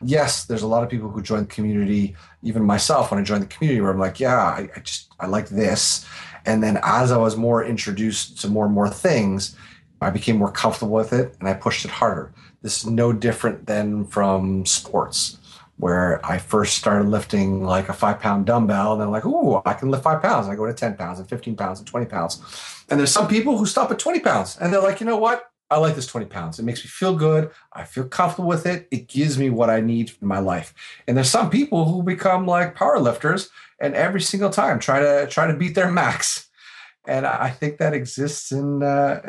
Yes, there's a lot of people who join the community, even myself when I joined the community, where I'm like, "Yeah, I, I just I like this," And then as I was more introduced to more and more things, I became more comfortable with it and I pushed it harder. This is no different than from sports, where I first started lifting like a five pound dumbbell and I'm like, ooh, I can lift five pounds. I go to 10 pounds and 15 pounds and 20 pounds. And there's some people who stop at 20 pounds and they're like, you know what? I like this 20 pounds. It makes me feel good. I feel comfortable with it. It gives me what I need in my life. And there's some people who become like power lifters and every single time try to try to beat their max. And I think that exists in uh,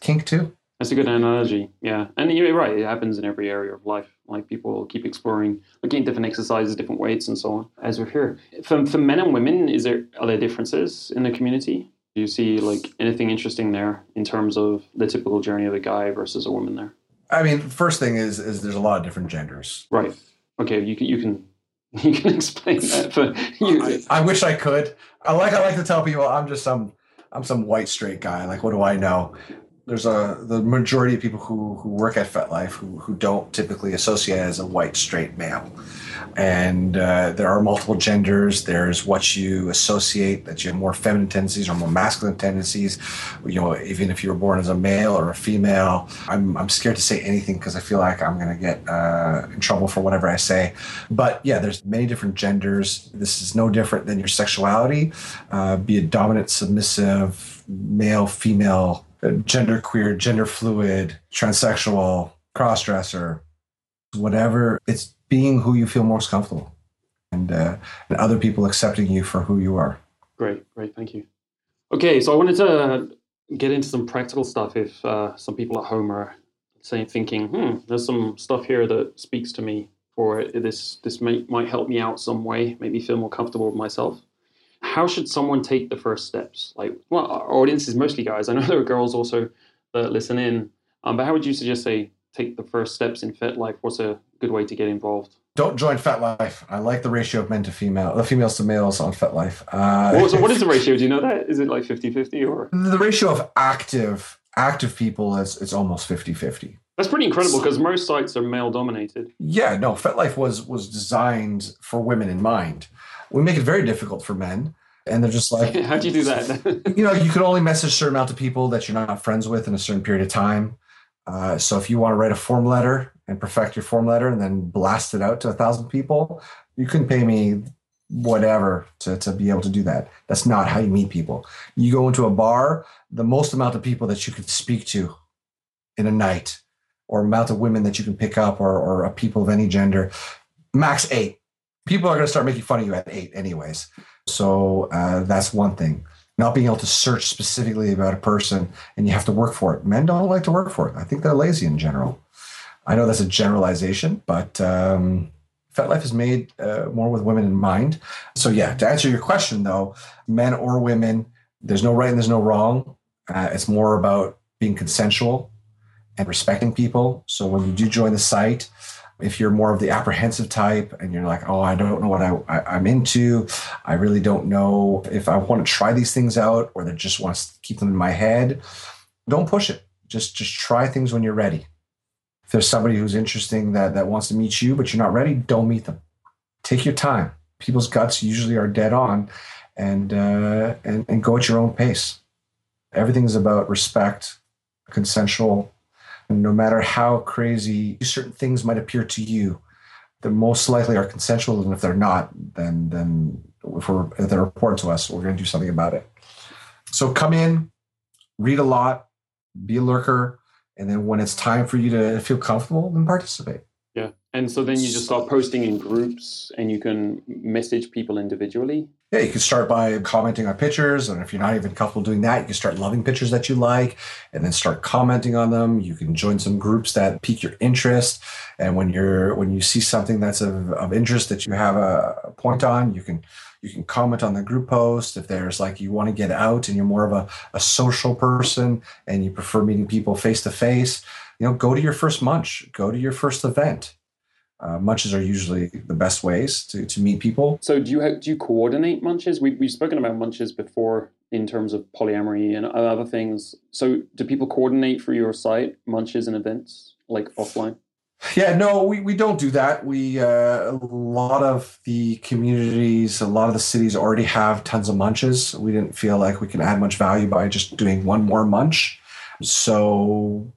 kink too. That's a good analogy. Yeah, and you're right. It happens in every area of life. Like people keep exploring, at different exercises, different weights, and so on. As we're here, for for men and women, is there are there differences in the community? Do you see like anything interesting there in terms of the typical journey of a guy versus a woman there? I mean, first thing is is there's a lot of different genders. Right. Okay. You can you can you can explain that for you. I, I wish I could. I like I like to tell people I'm just some I'm some white straight guy. Like, what do I know? There's a the majority of people who who work at FetLife who who don't typically associate as a white straight male, and uh, there are multiple genders. There's what you associate that you have more feminine tendencies or more masculine tendencies. You know, even if you were born as a male or a female, I'm I'm scared to say anything because I feel like I'm going to get uh, in trouble for whatever I say. But yeah, there's many different genders. This is no different than your sexuality, uh, be it dominant, submissive, male, female gender queer, gender fluid, transsexual, crossdresser, whatever. It's being who you feel most comfortable and, uh, and other people accepting you for who you are. Great, great. Thank you. Okay, so I wanted to get into some practical stuff if uh, some people at home are saying, thinking, hmm, there's some stuff here that speaks to me or this this may, might help me out some way, make me feel more comfortable with myself how should someone take the first steps? Like, well, our audience is mostly guys. I know there are girls also that listen in, um, but how would you suggest they take the first steps in FetLife? What's a good way to get involved? Don't join FetLife. I like the ratio of men to female, the females to males on FetLife. Uh, well, so what is the ratio? Do you know that? Is it like 50-50 or? The ratio of active active people is it's almost 50-50. That's pretty incredible because most sites are male dominated. Yeah, no, FetLife was was designed for women in mind we make it very difficult for men. And they're just like, how do you do that? you know, you can only message a certain amount of people that you're not friends with in a certain period of time. Uh, so if you want to write a form letter and perfect your form letter and then blast it out to a thousand people, you can pay me whatever to, to be able to do that. That's not how you meet people. You go into a bar, the most amount of people that you could speak to in a night, or amount of women that you can pick up, or, or people of any gender, max eight people are going to start making fun of you at eight, anyways. So uh, that's one thing. Not being able to search specifically about a person and you have to work for it. Men don't like to work for it. I think they're lazy in general. I know that's a generalization, but um, FetLife is made uh, more with women in mind. So, yeah, to answer your question, though, men or women, there's no right and there's no wrong. Uh, it's more about being consensual and respecting people. So, when you do join the site, if you're more of the apprehensive type and you're like, oh, I don't know what I, I, am into, I really don't know if I want to try these things out or that just wants to keep them in my head, don't push it. Just just try things when you're ready. If there's somebody who's interesting that that wants to meet you, but you're not ready, don't meet them. Take your time. People's guts usually are dead on, and uh, and and go at your own pace. Everything is about respect, consensual no matter how crazy certain things might appear to you, they most likely are consensual. And if they're not, then then if, we're, if they're important to us, we're going to do something about it. So come in, read a lot, be a lurker, and then when it's time for you to feel comfortable, then participate. Yeah. And so then you just start posting in groups and you can message people individually. Yeah, you can start by commenting on pictures. And if you're not even comfortable doing that, you can start loving pictures that you like and then start commenting on them. You can join some groups that pique your interest. And when you're when you see something that's of, of interest that you have a, a point on, you can you can comment on the group post. If there's like you want to get out and you're more of a, a social person and you prefer meeting people face to face, you know, go to your first munch, go to your first event uh, munches are usually the best ways to, to meet people. So do you do you coordinate munches? We, we've spoken about munches before in terms of polyamory and other things. So do people coordinate for your site munches and events like offline? Yeah, no, we, we don't do that. We uh, a lot of the communities, a lot of the cities already have tons of munches. We didn't feel like we can add much value by just doing one more munch. So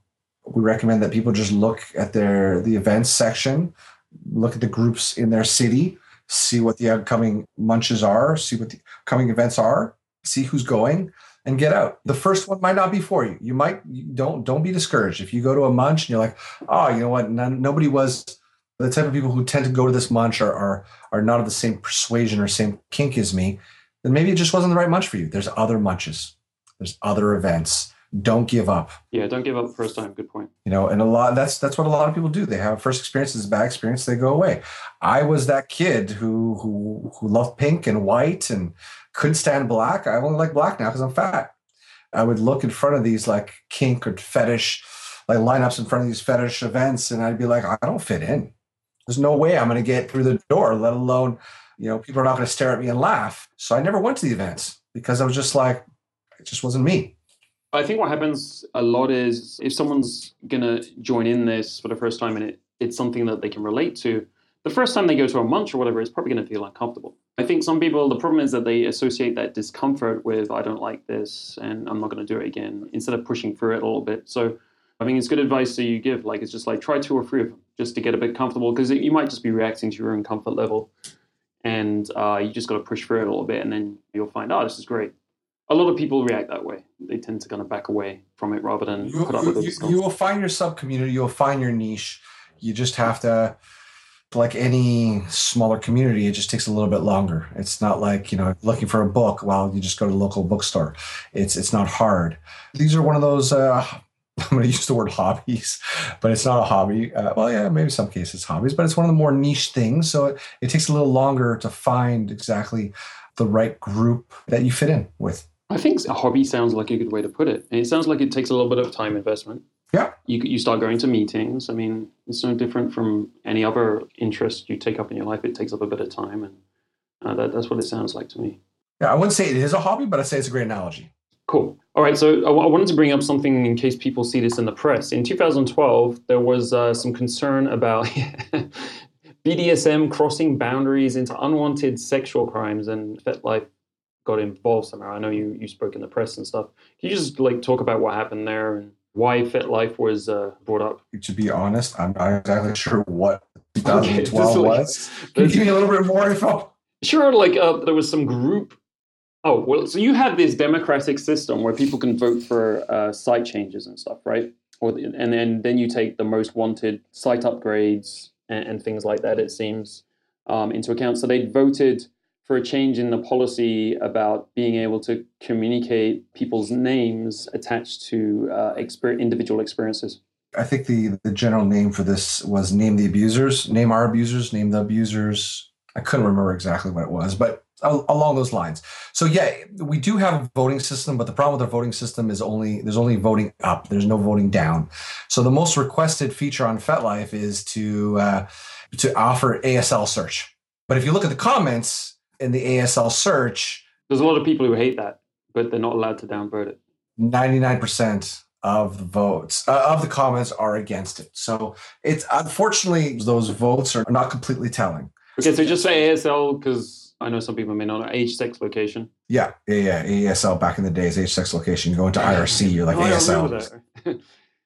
we recommend that people just look at their the events section look at the groups in their city, see what the upcoming munches are, see what the coming events are, see who's going, and get out. The first one might not be for you. You might you don't don't be discouraged if you go to a munch and you're like, oh, you know what? None, nobody was. The type of people who tend to go to this munch are, are are not of the same persuasion or same kink as me. Then maybe it just wasn't the right munch for you. There's other munches. There's other events. Don't give up. Yeah, don't give up first time. Good point. You know, and a lot that's that's what a lot of people do. They have first experiences, bad experience, they go away. I was that kid who who who loved pink and white and couldn't stand black. I only like black now because I'm fat. I would look in front of these like kink or fetish, like lineups in front of these fetish events, and I'd be like, I don't fit in. There's no way I'm going to get through the door, let alone, you know, people are not going to stare at me and laugh. So I never went to the events because I was just like, it just wasn't me. I think what happens a lot is if someone's going to join in this for the first time and it, it's something that they can relate to, the first time they go to a munch or whatever, it's probably going to feel uncomfortable. I think some people, the problem is that they associate that discomfort with, I don't like this and I'm not going to do it again, instead of pushing through it a little bit. So I think it's good advice that you give. Like, it's just like try two or three of them just to get a bit comfortable because you might just be reacting to your own comfort level. And uh, you just got to push through it a little bit and then you'll find, oh, this is great a lot of people react that way. They tend to kind of back away from it rather than you, put up with it. You, you will find your sub community. You'll find your niche. You just have to, like any smaller community, it just takes a little bit longer. It's not like you know looking for a book. Well, you just go to the local bookstore. It's it's not hard. These are one of those. Uh, I'm going to use the word hobbies, but it's not a hobby. Uh, well, yeah, maybe some cases hobbies, but it's one of the more niche things. So it, it takes a little longer to find exactly the right group that you fit in with. I think a hobby sounds like a good way to put it. And it sounds like it takes a little bit of time investment. Yeah. You, you start going to meetings. I mean, it's no different from any other interest you take up in your life. It takes up a bit of time. And uh, that, that's what it sounds like to me. Yeah, I wouldn't say it is a hobby, but I'd say it's a great analogy. Cool. All right. So I, w- I wanted to bring up something in case people see this in the press. In 2012, there was uh, some concern about BDSM crossing boundaries into unwanted sexual crimes, and FetLife got involved somehow. I know you you spoke in the press and stuff. Can you just like talk about what happened there and why FetLife was uh, brought up? To be honest, I'm not exactly sure what 2012 okay, was. Can you give me a little bit more info? Sure. Like uh, there was some group. Oh well, so you have this democratic system where people can vote for uh, site changes and stuff, right? Or and then then you take the most wanted site upgrades and, and things like that. It seems um, into account. So they voted for a change in the policy about being able to communicate people's names attached to uh, exper- individual experiences. I think the, the general name for this was name the abusers, name our abusers, name the abusers. I couldn't remember exactly what it was, but along those lines. So yeah, we do have a voting system, but the problem with our voting system is only there's only voting up. There's no voting down. So the most requested feature on FetLife is to uh, to offer ASL search. But if you look at the comments, in the ASL search. There's a lot of people who hate that, but they're not allowed to downvote it. 99% of the votes uh, of the comments are against it. So it's unfortunately those votes are not completely telling. Okay, so just say ASL because I know some people may not know age, sex, location. Yeah, yeah, yeah. ASL back in the days, age, sex, location. You go into IRC, you're like oh, ASL. I,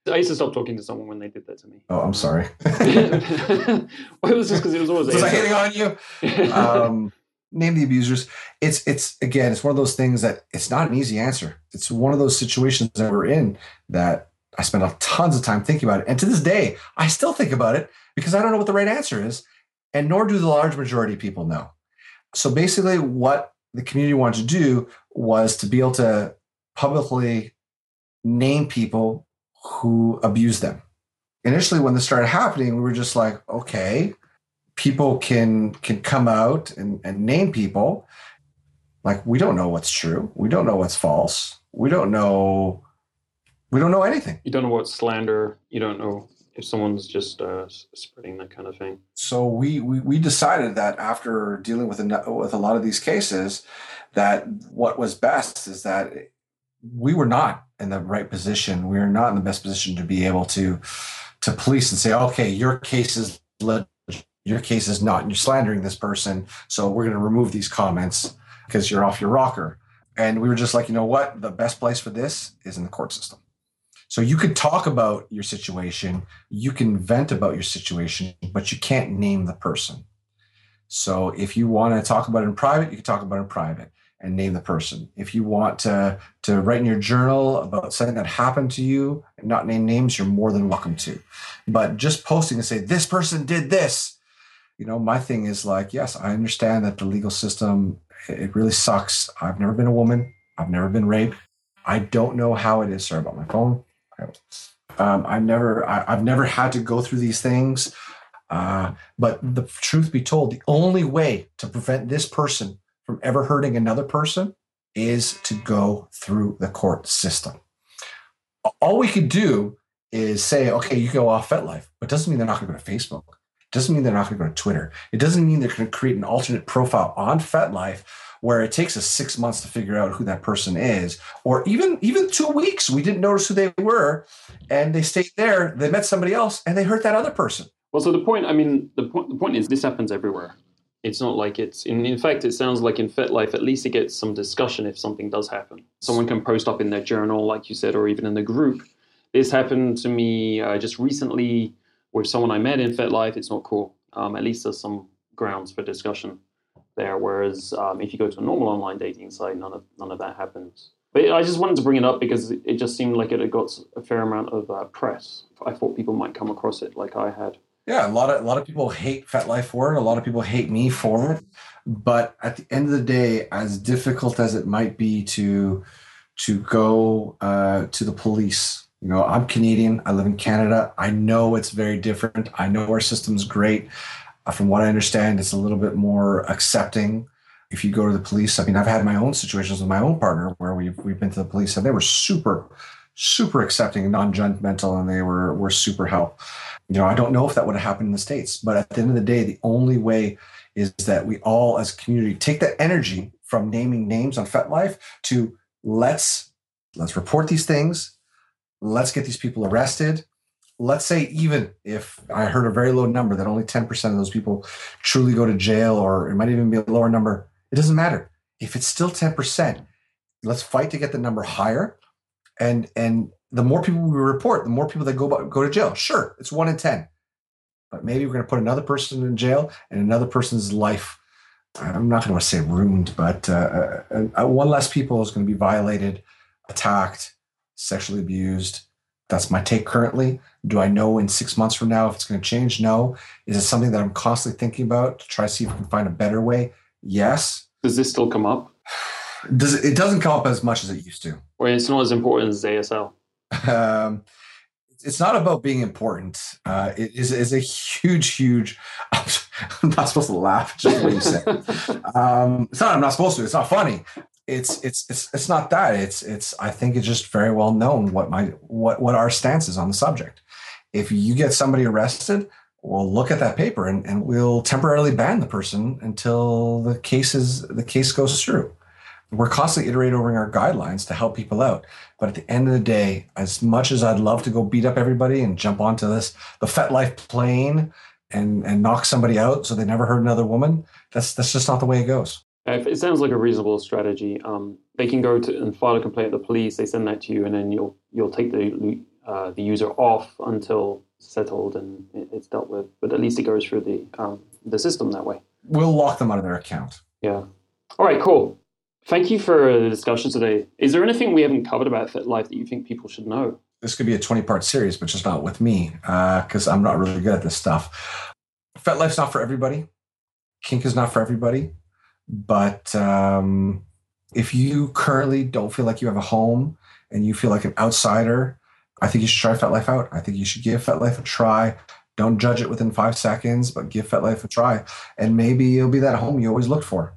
I used to stop talking to someone when they did that to me. Oh, I'm sorry. well, it was just because it was always. Was I hitting on you? Um, name the abusers. It's it's again it's one of those things that it's not an easy answer. It's one of those situations that we're in that i spend tons of time thinking about it. And to this day i still think about it because i don't know what the right answer is and nor do the large majority of people know. So basically what the community wanted to do was to be able to publicly name people who abuse them. Initially when this started happening we were just like okay people can can come out and, and name people. Like we don't know what's true. We don't know what's false. We don't know we don't know anything. You don't know what's slander. You don't know if someone's just uh, spreading that kind of thing. So we, we we decided that after dealing with a, with a lot of these cases that what was best is that we were not in the right position. We are not in the best position to be able to to police and say okay your case is your case is not, and you're slandering this person. So we're going to remove these comments because you're off your rocker. And we were just like, you know what? The best place for this is in the court system. So you could talk about your situation, you can vent about your situation, but you can't name the person. So if you want to talk about it in private, you can talk about it in private and name the person. If you want to to write in your journal about something that happened to you and not name names, you're more than welcome to. But just posting and say this person did this you know, my thing is like, yes, I understand that the legal system, it really sucks. I've never been a woman. I've never been raped. I don't know how it is. Sorry about my phone. Um, I've never, I, have never had to go through these things. Uh, but the truth be told, the only way to prevent this person from ever hurting another person is to go through the court system. All we could do is say, okay, you go off FetLife, but doesn't mean they're not going to go to Facebook. Doesn't mean they're not going to go to Twitter. It doesn't mean they're going to create an alternate profile on FetLife where it takes us six months to figure out who that person is, or even even two weeks. We didn't notice who they were, and they stayed there. They met somebody else, and they hurt that other person. Well, so the point, I mean, the point, the point is this happens everywhere. It's not like it's in, in fact, it sounds like in FetLife, at least it gets some discussion if something does happen. Someone can post up in their journal, like you said, or even in the group. This happened to me uh, just recently with someone I met in FetLife. It's not cool. Um, at least there's some grounds for discussion there. Whereas um, if you go to a normal online dating site, none of none of that happens. But I just wanted to bring it up because it just seemed like it had got a fair amount of uh, press. I thought people might come across it like I had. Yeah, a lot of a lot of people hate FetLife for it. A lot of people hate me for it. But at the end of the day, as difficult as it might be to to go uh, to the police, you know, I'm Canadian. I live in Canada. I know it's very different. I know our system's great. Uh, from what I understand, it's a little bit more accepting. If you go to the police, I mean, I've had my own situations with my own partner where we've we've been to the police and they were super, super accepting and non-judgmental, and they were were super help you know, I don't know if that would have happened in the States, but at the end of the day, the only way is that we all as a community take that energy from naming names on FetLife to let's let's report these things, let's get these people arrested. Let's say even if I heard a very low number that only 10% of those people truly go to jail, or it might even be a lower number, it doesn't matter. If it's still 10%, let's fight to get the number higher and and the more people we report, the more people that go go to jail. Sure, it's one in ten, but maybe we're going to put another person in jail and another person's life. I'm not going to say ruined, but uh, uh, uh, one less people is going to be violated, attacked, sexually abused. That's my take currently. Do I know in six months from now if it's going to change? No. Is it something that I'm constantly thinking about to try to see if we can find a better way? Yes. Does this still come up? Does it, it doesn't come up as much as it used to? Or it's not as important as ASL um, it's not about being important. Uh, it is, is a huge, huge. I'm not supposed to laugh. Just what you say. um, it's not. I'm not supposed to. It's not funny. It's it's it's it's not that. It's it's. I think it's just very well known what my what what our stance is on the subject. If you get somebody arrested, we'll look at that paper and, and we'll temporarily ban the person until the case is the case goes through we're constantly iterating over our guidelines to help people out. But at the end of the day, as much as I'd love to go beat up everybody and jump onto this the FetLife plane and and knock somebody out so they never hurt another woman, that's that's just not the way it goes. It sounds like a reasonable strategy. Um, they can go to and file a complaint at the police. They send that to you, and then you'll you'll take the uh, the user off until settled and it's dealt with. But at least it goes through the um, the system that way. We'll lock them out of their account. Yeah. All right. Cool. Thank you for the discussion today. Is there anything we haven't covered about FetLife that you think people should know? This could be a 20 part series, but just not with me because uh, I'm not really good at this stuff. FetLife's not for everybody. Kink is not for everybody. But um, if you currently don't feel like you have a home and you feel like an outsider, I think you should try FetLife out. I think you should give FetLife a try. Don't judge it within five seconds, but give FetLife a try. And maybe it'll be that home you always looked for.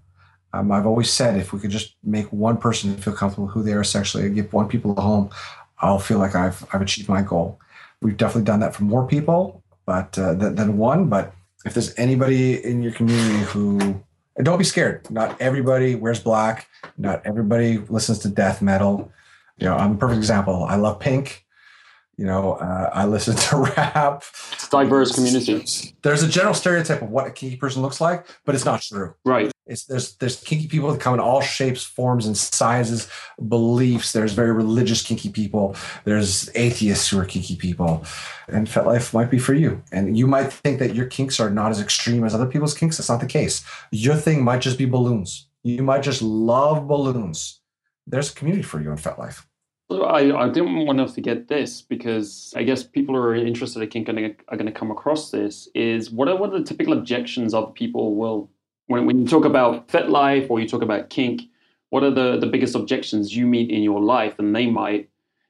Um, I've always said if we could just make one person feel comfortable who they are sexually and give one people a home, I'll feel like I've I've achieved my goal. We've definitely done that for more people, but uh, than, than one. But if there's anybody in your community who and don't be scared. Not everybody wears black. Not everybody listens to death metal. You know, I'm a perfect example. I love Pink. You know, uh, I listen to rap. It's diverse community. There's a general stereotype of what a kinky person looks like, but it's not true. Right. It's there's there's kinky people that come in all shapes, forms, and sizes, beliefs. There's very religious kinky people. There's atheists who are kinky people, and FetLife might be for you. And you might think that your kinks are not as extreme as other people's kinks. That's not the case. Your thing might just be balloons. You might just love balloons. There's a community for you in FetLife. I, I didn't want to forget this because I guess people who are interested in kink are going to come across this is what are, what are the typical objections of people will when, when you talk about FetLife or you talk about kink what are the, the biggest objections you meet in your life and they might.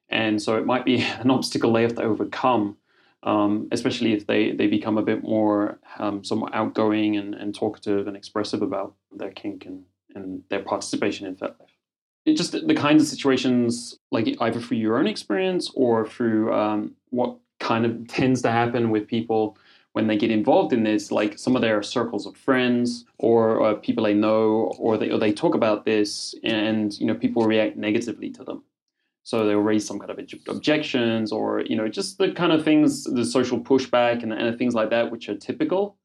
And so it might be an obstacle they have to overcome, um, especially if they, they become a bit more um, somewhat outgoing and, and talkative and expressive about their kink and, and their participation in FetLife. It just the kinds of situations, like either through your own experience or through um, what kind of tends to happen with people when they get involved in this, like some of their circles of friends or, or people they know, or they, or they talk about this, and you know people react negatively to them. So they'll raise some kind of objections, or you know just the kind of things, the social pushback and, and things like that, which are typical,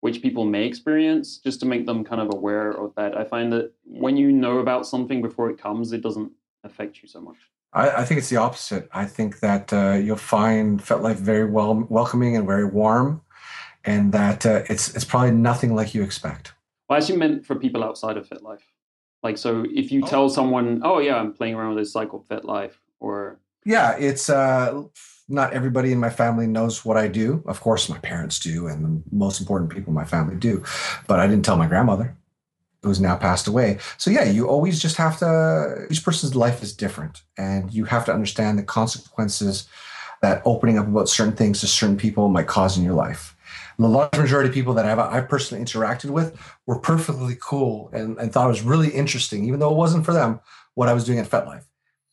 which people may experience, just to make them kind of aware of that. I find that when you know about something before it comes, it doesn't affect you so much. I, I think it's the opposite. I think that uh, you'll find FetLife very well welcoming and very warm and that uh, it's it's probably nothing like you expect. Well, I actually meant for people outside of FetLife. Like, so if you oh. tell someone, "Oh yeah, I'm playing around with this cycle FetLife," or yeah, it's uh, not everybody in my family knows what I do. Of course, my parents do, and the most important people in my family do, but I didn't tell my grandmother, who's now passed away. So yeah, you always just have to. Each person's life is different, and you have to understand the consequences that opening up about certain things to certain people might cause in your life the large majority of people that I've, I've personally interacted with were perfectly cool and, and thought it was really interesting, even though it wasn't for them, what I was doing at FetLife.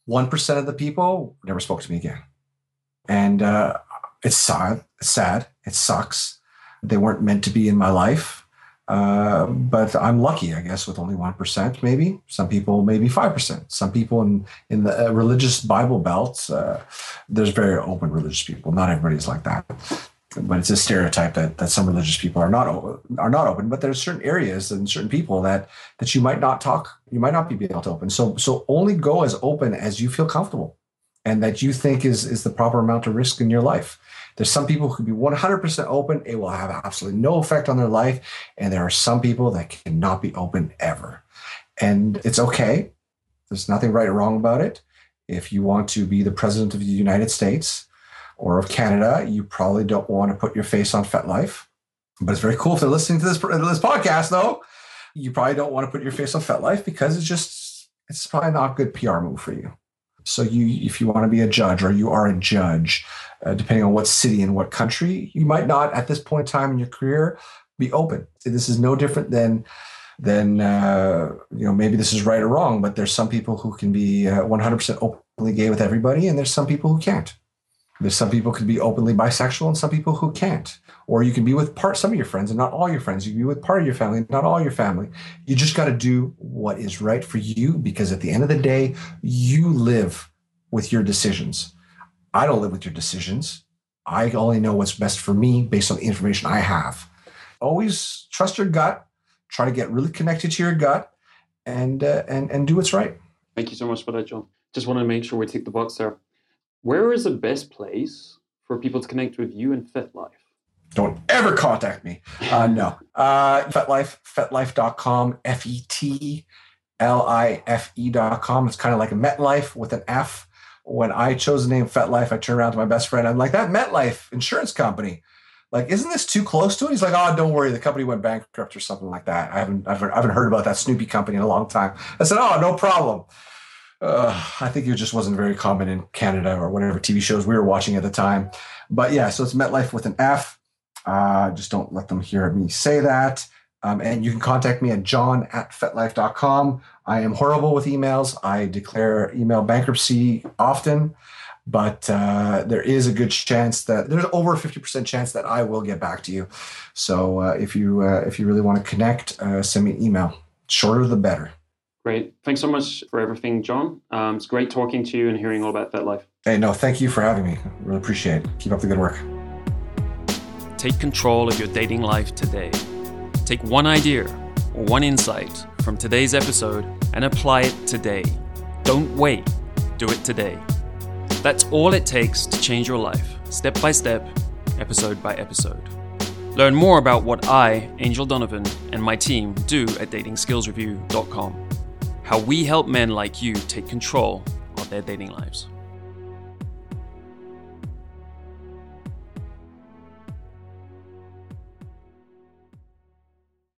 1% of the people never spoke to me again. And uh, it's sad. It's sad. It sucks. They weren't meant to be in my life. Uh, but I'm lucky, I guess, with only 1%, maybe. Some people, maybe 5%. Some people in, in the uh, religious Bible belt, uh, there's very open religious people. Not everybody's like that but it's a stereotype that, that some religious people are not are not open. But there's certain areas and certain people that that you might not talk, you might not be able to open. So so only go as open as you feel comfortable, and that you think is is the proper amount of risk in your life. There's some people who can be 100% open; it will have absolutely no effect on their life, and there are some people that cannot be open ever, and it's okay. There's nothing right or wrong about it. If you want to be the president of the United States or of Canada, you probably don't want to put your face on FetLife. But it's very cool if they're listening to this, this podcast, though. You probably don't want to put your face on FetLife because it's just, it's probably not a good PR move for you. So you, if you want to be a judge or you are a judge, uh, depending on what city and what country, you might not at this point in time in your career be open. This is no different than than uh, you know maybe this is right or wrong, but there's some people who can be uh, 100% openly gay with everybody, and there's some people who can't. There's some people could be openly bisexual and some people who can't. Or you can be with part some of your friends and not all your friends. You can be with part of your family, not all your family. You just got to do what is right for you because at the end of the day, you live with your decisions. I don't live with your decisions. I only know what's best for me based on the information I have. Always trust your gut. Try to get really connected to your gut, and uh, and and do what's right. Thank you so much for that, John. Just want to make sure we tick the box there. Where is the best place for people to connect with you and FetLife? Don't ever contact me. Uh, no. Uh, FetLife, fetlife.com, F E T L I F E.com. It's kind of like a MetLife with an F. When I chose the name FetLife, I turned around to my best friend. I'm like, that MetLife insurance company. Like, isn't this too close to it? He's like, oh, don't worry. The company went bankrupt or something like that. I haven't, I've, I haven't heard about that Snoopy company in a long time. I said, oh, no problem uh, I think it just wasn't very common in Canada or whatever TV shows we were watching at the time. But yeah, so it's MetLife with an F. Uh, just don't let them hear me say that. Um, and you can contact me at john at fetlife.com. I am horrible with emails. I declare email bankruptcy often, but uh, there is a good chance that there's over a 50% chance that I will get back to you. So uh, if you uh, if you really want to connect, uh, send me an email. Shorter the better. Great. Thanks so much for everything, John. Um, it's great talking to you and hearing all about FetLife. Hey, no, thank you for having me. Really appreciate it. Keep up the good work. Take control of your dating life today. Take one idea or one insight from today's episode and apply it today. Don't wait. Do it today. That's all it takes to change your life, step by step, episode by episode. Learn more about what I, Angel Donovan, and my team do at datingskillsreview.com how we help men like you take control of their dating lives.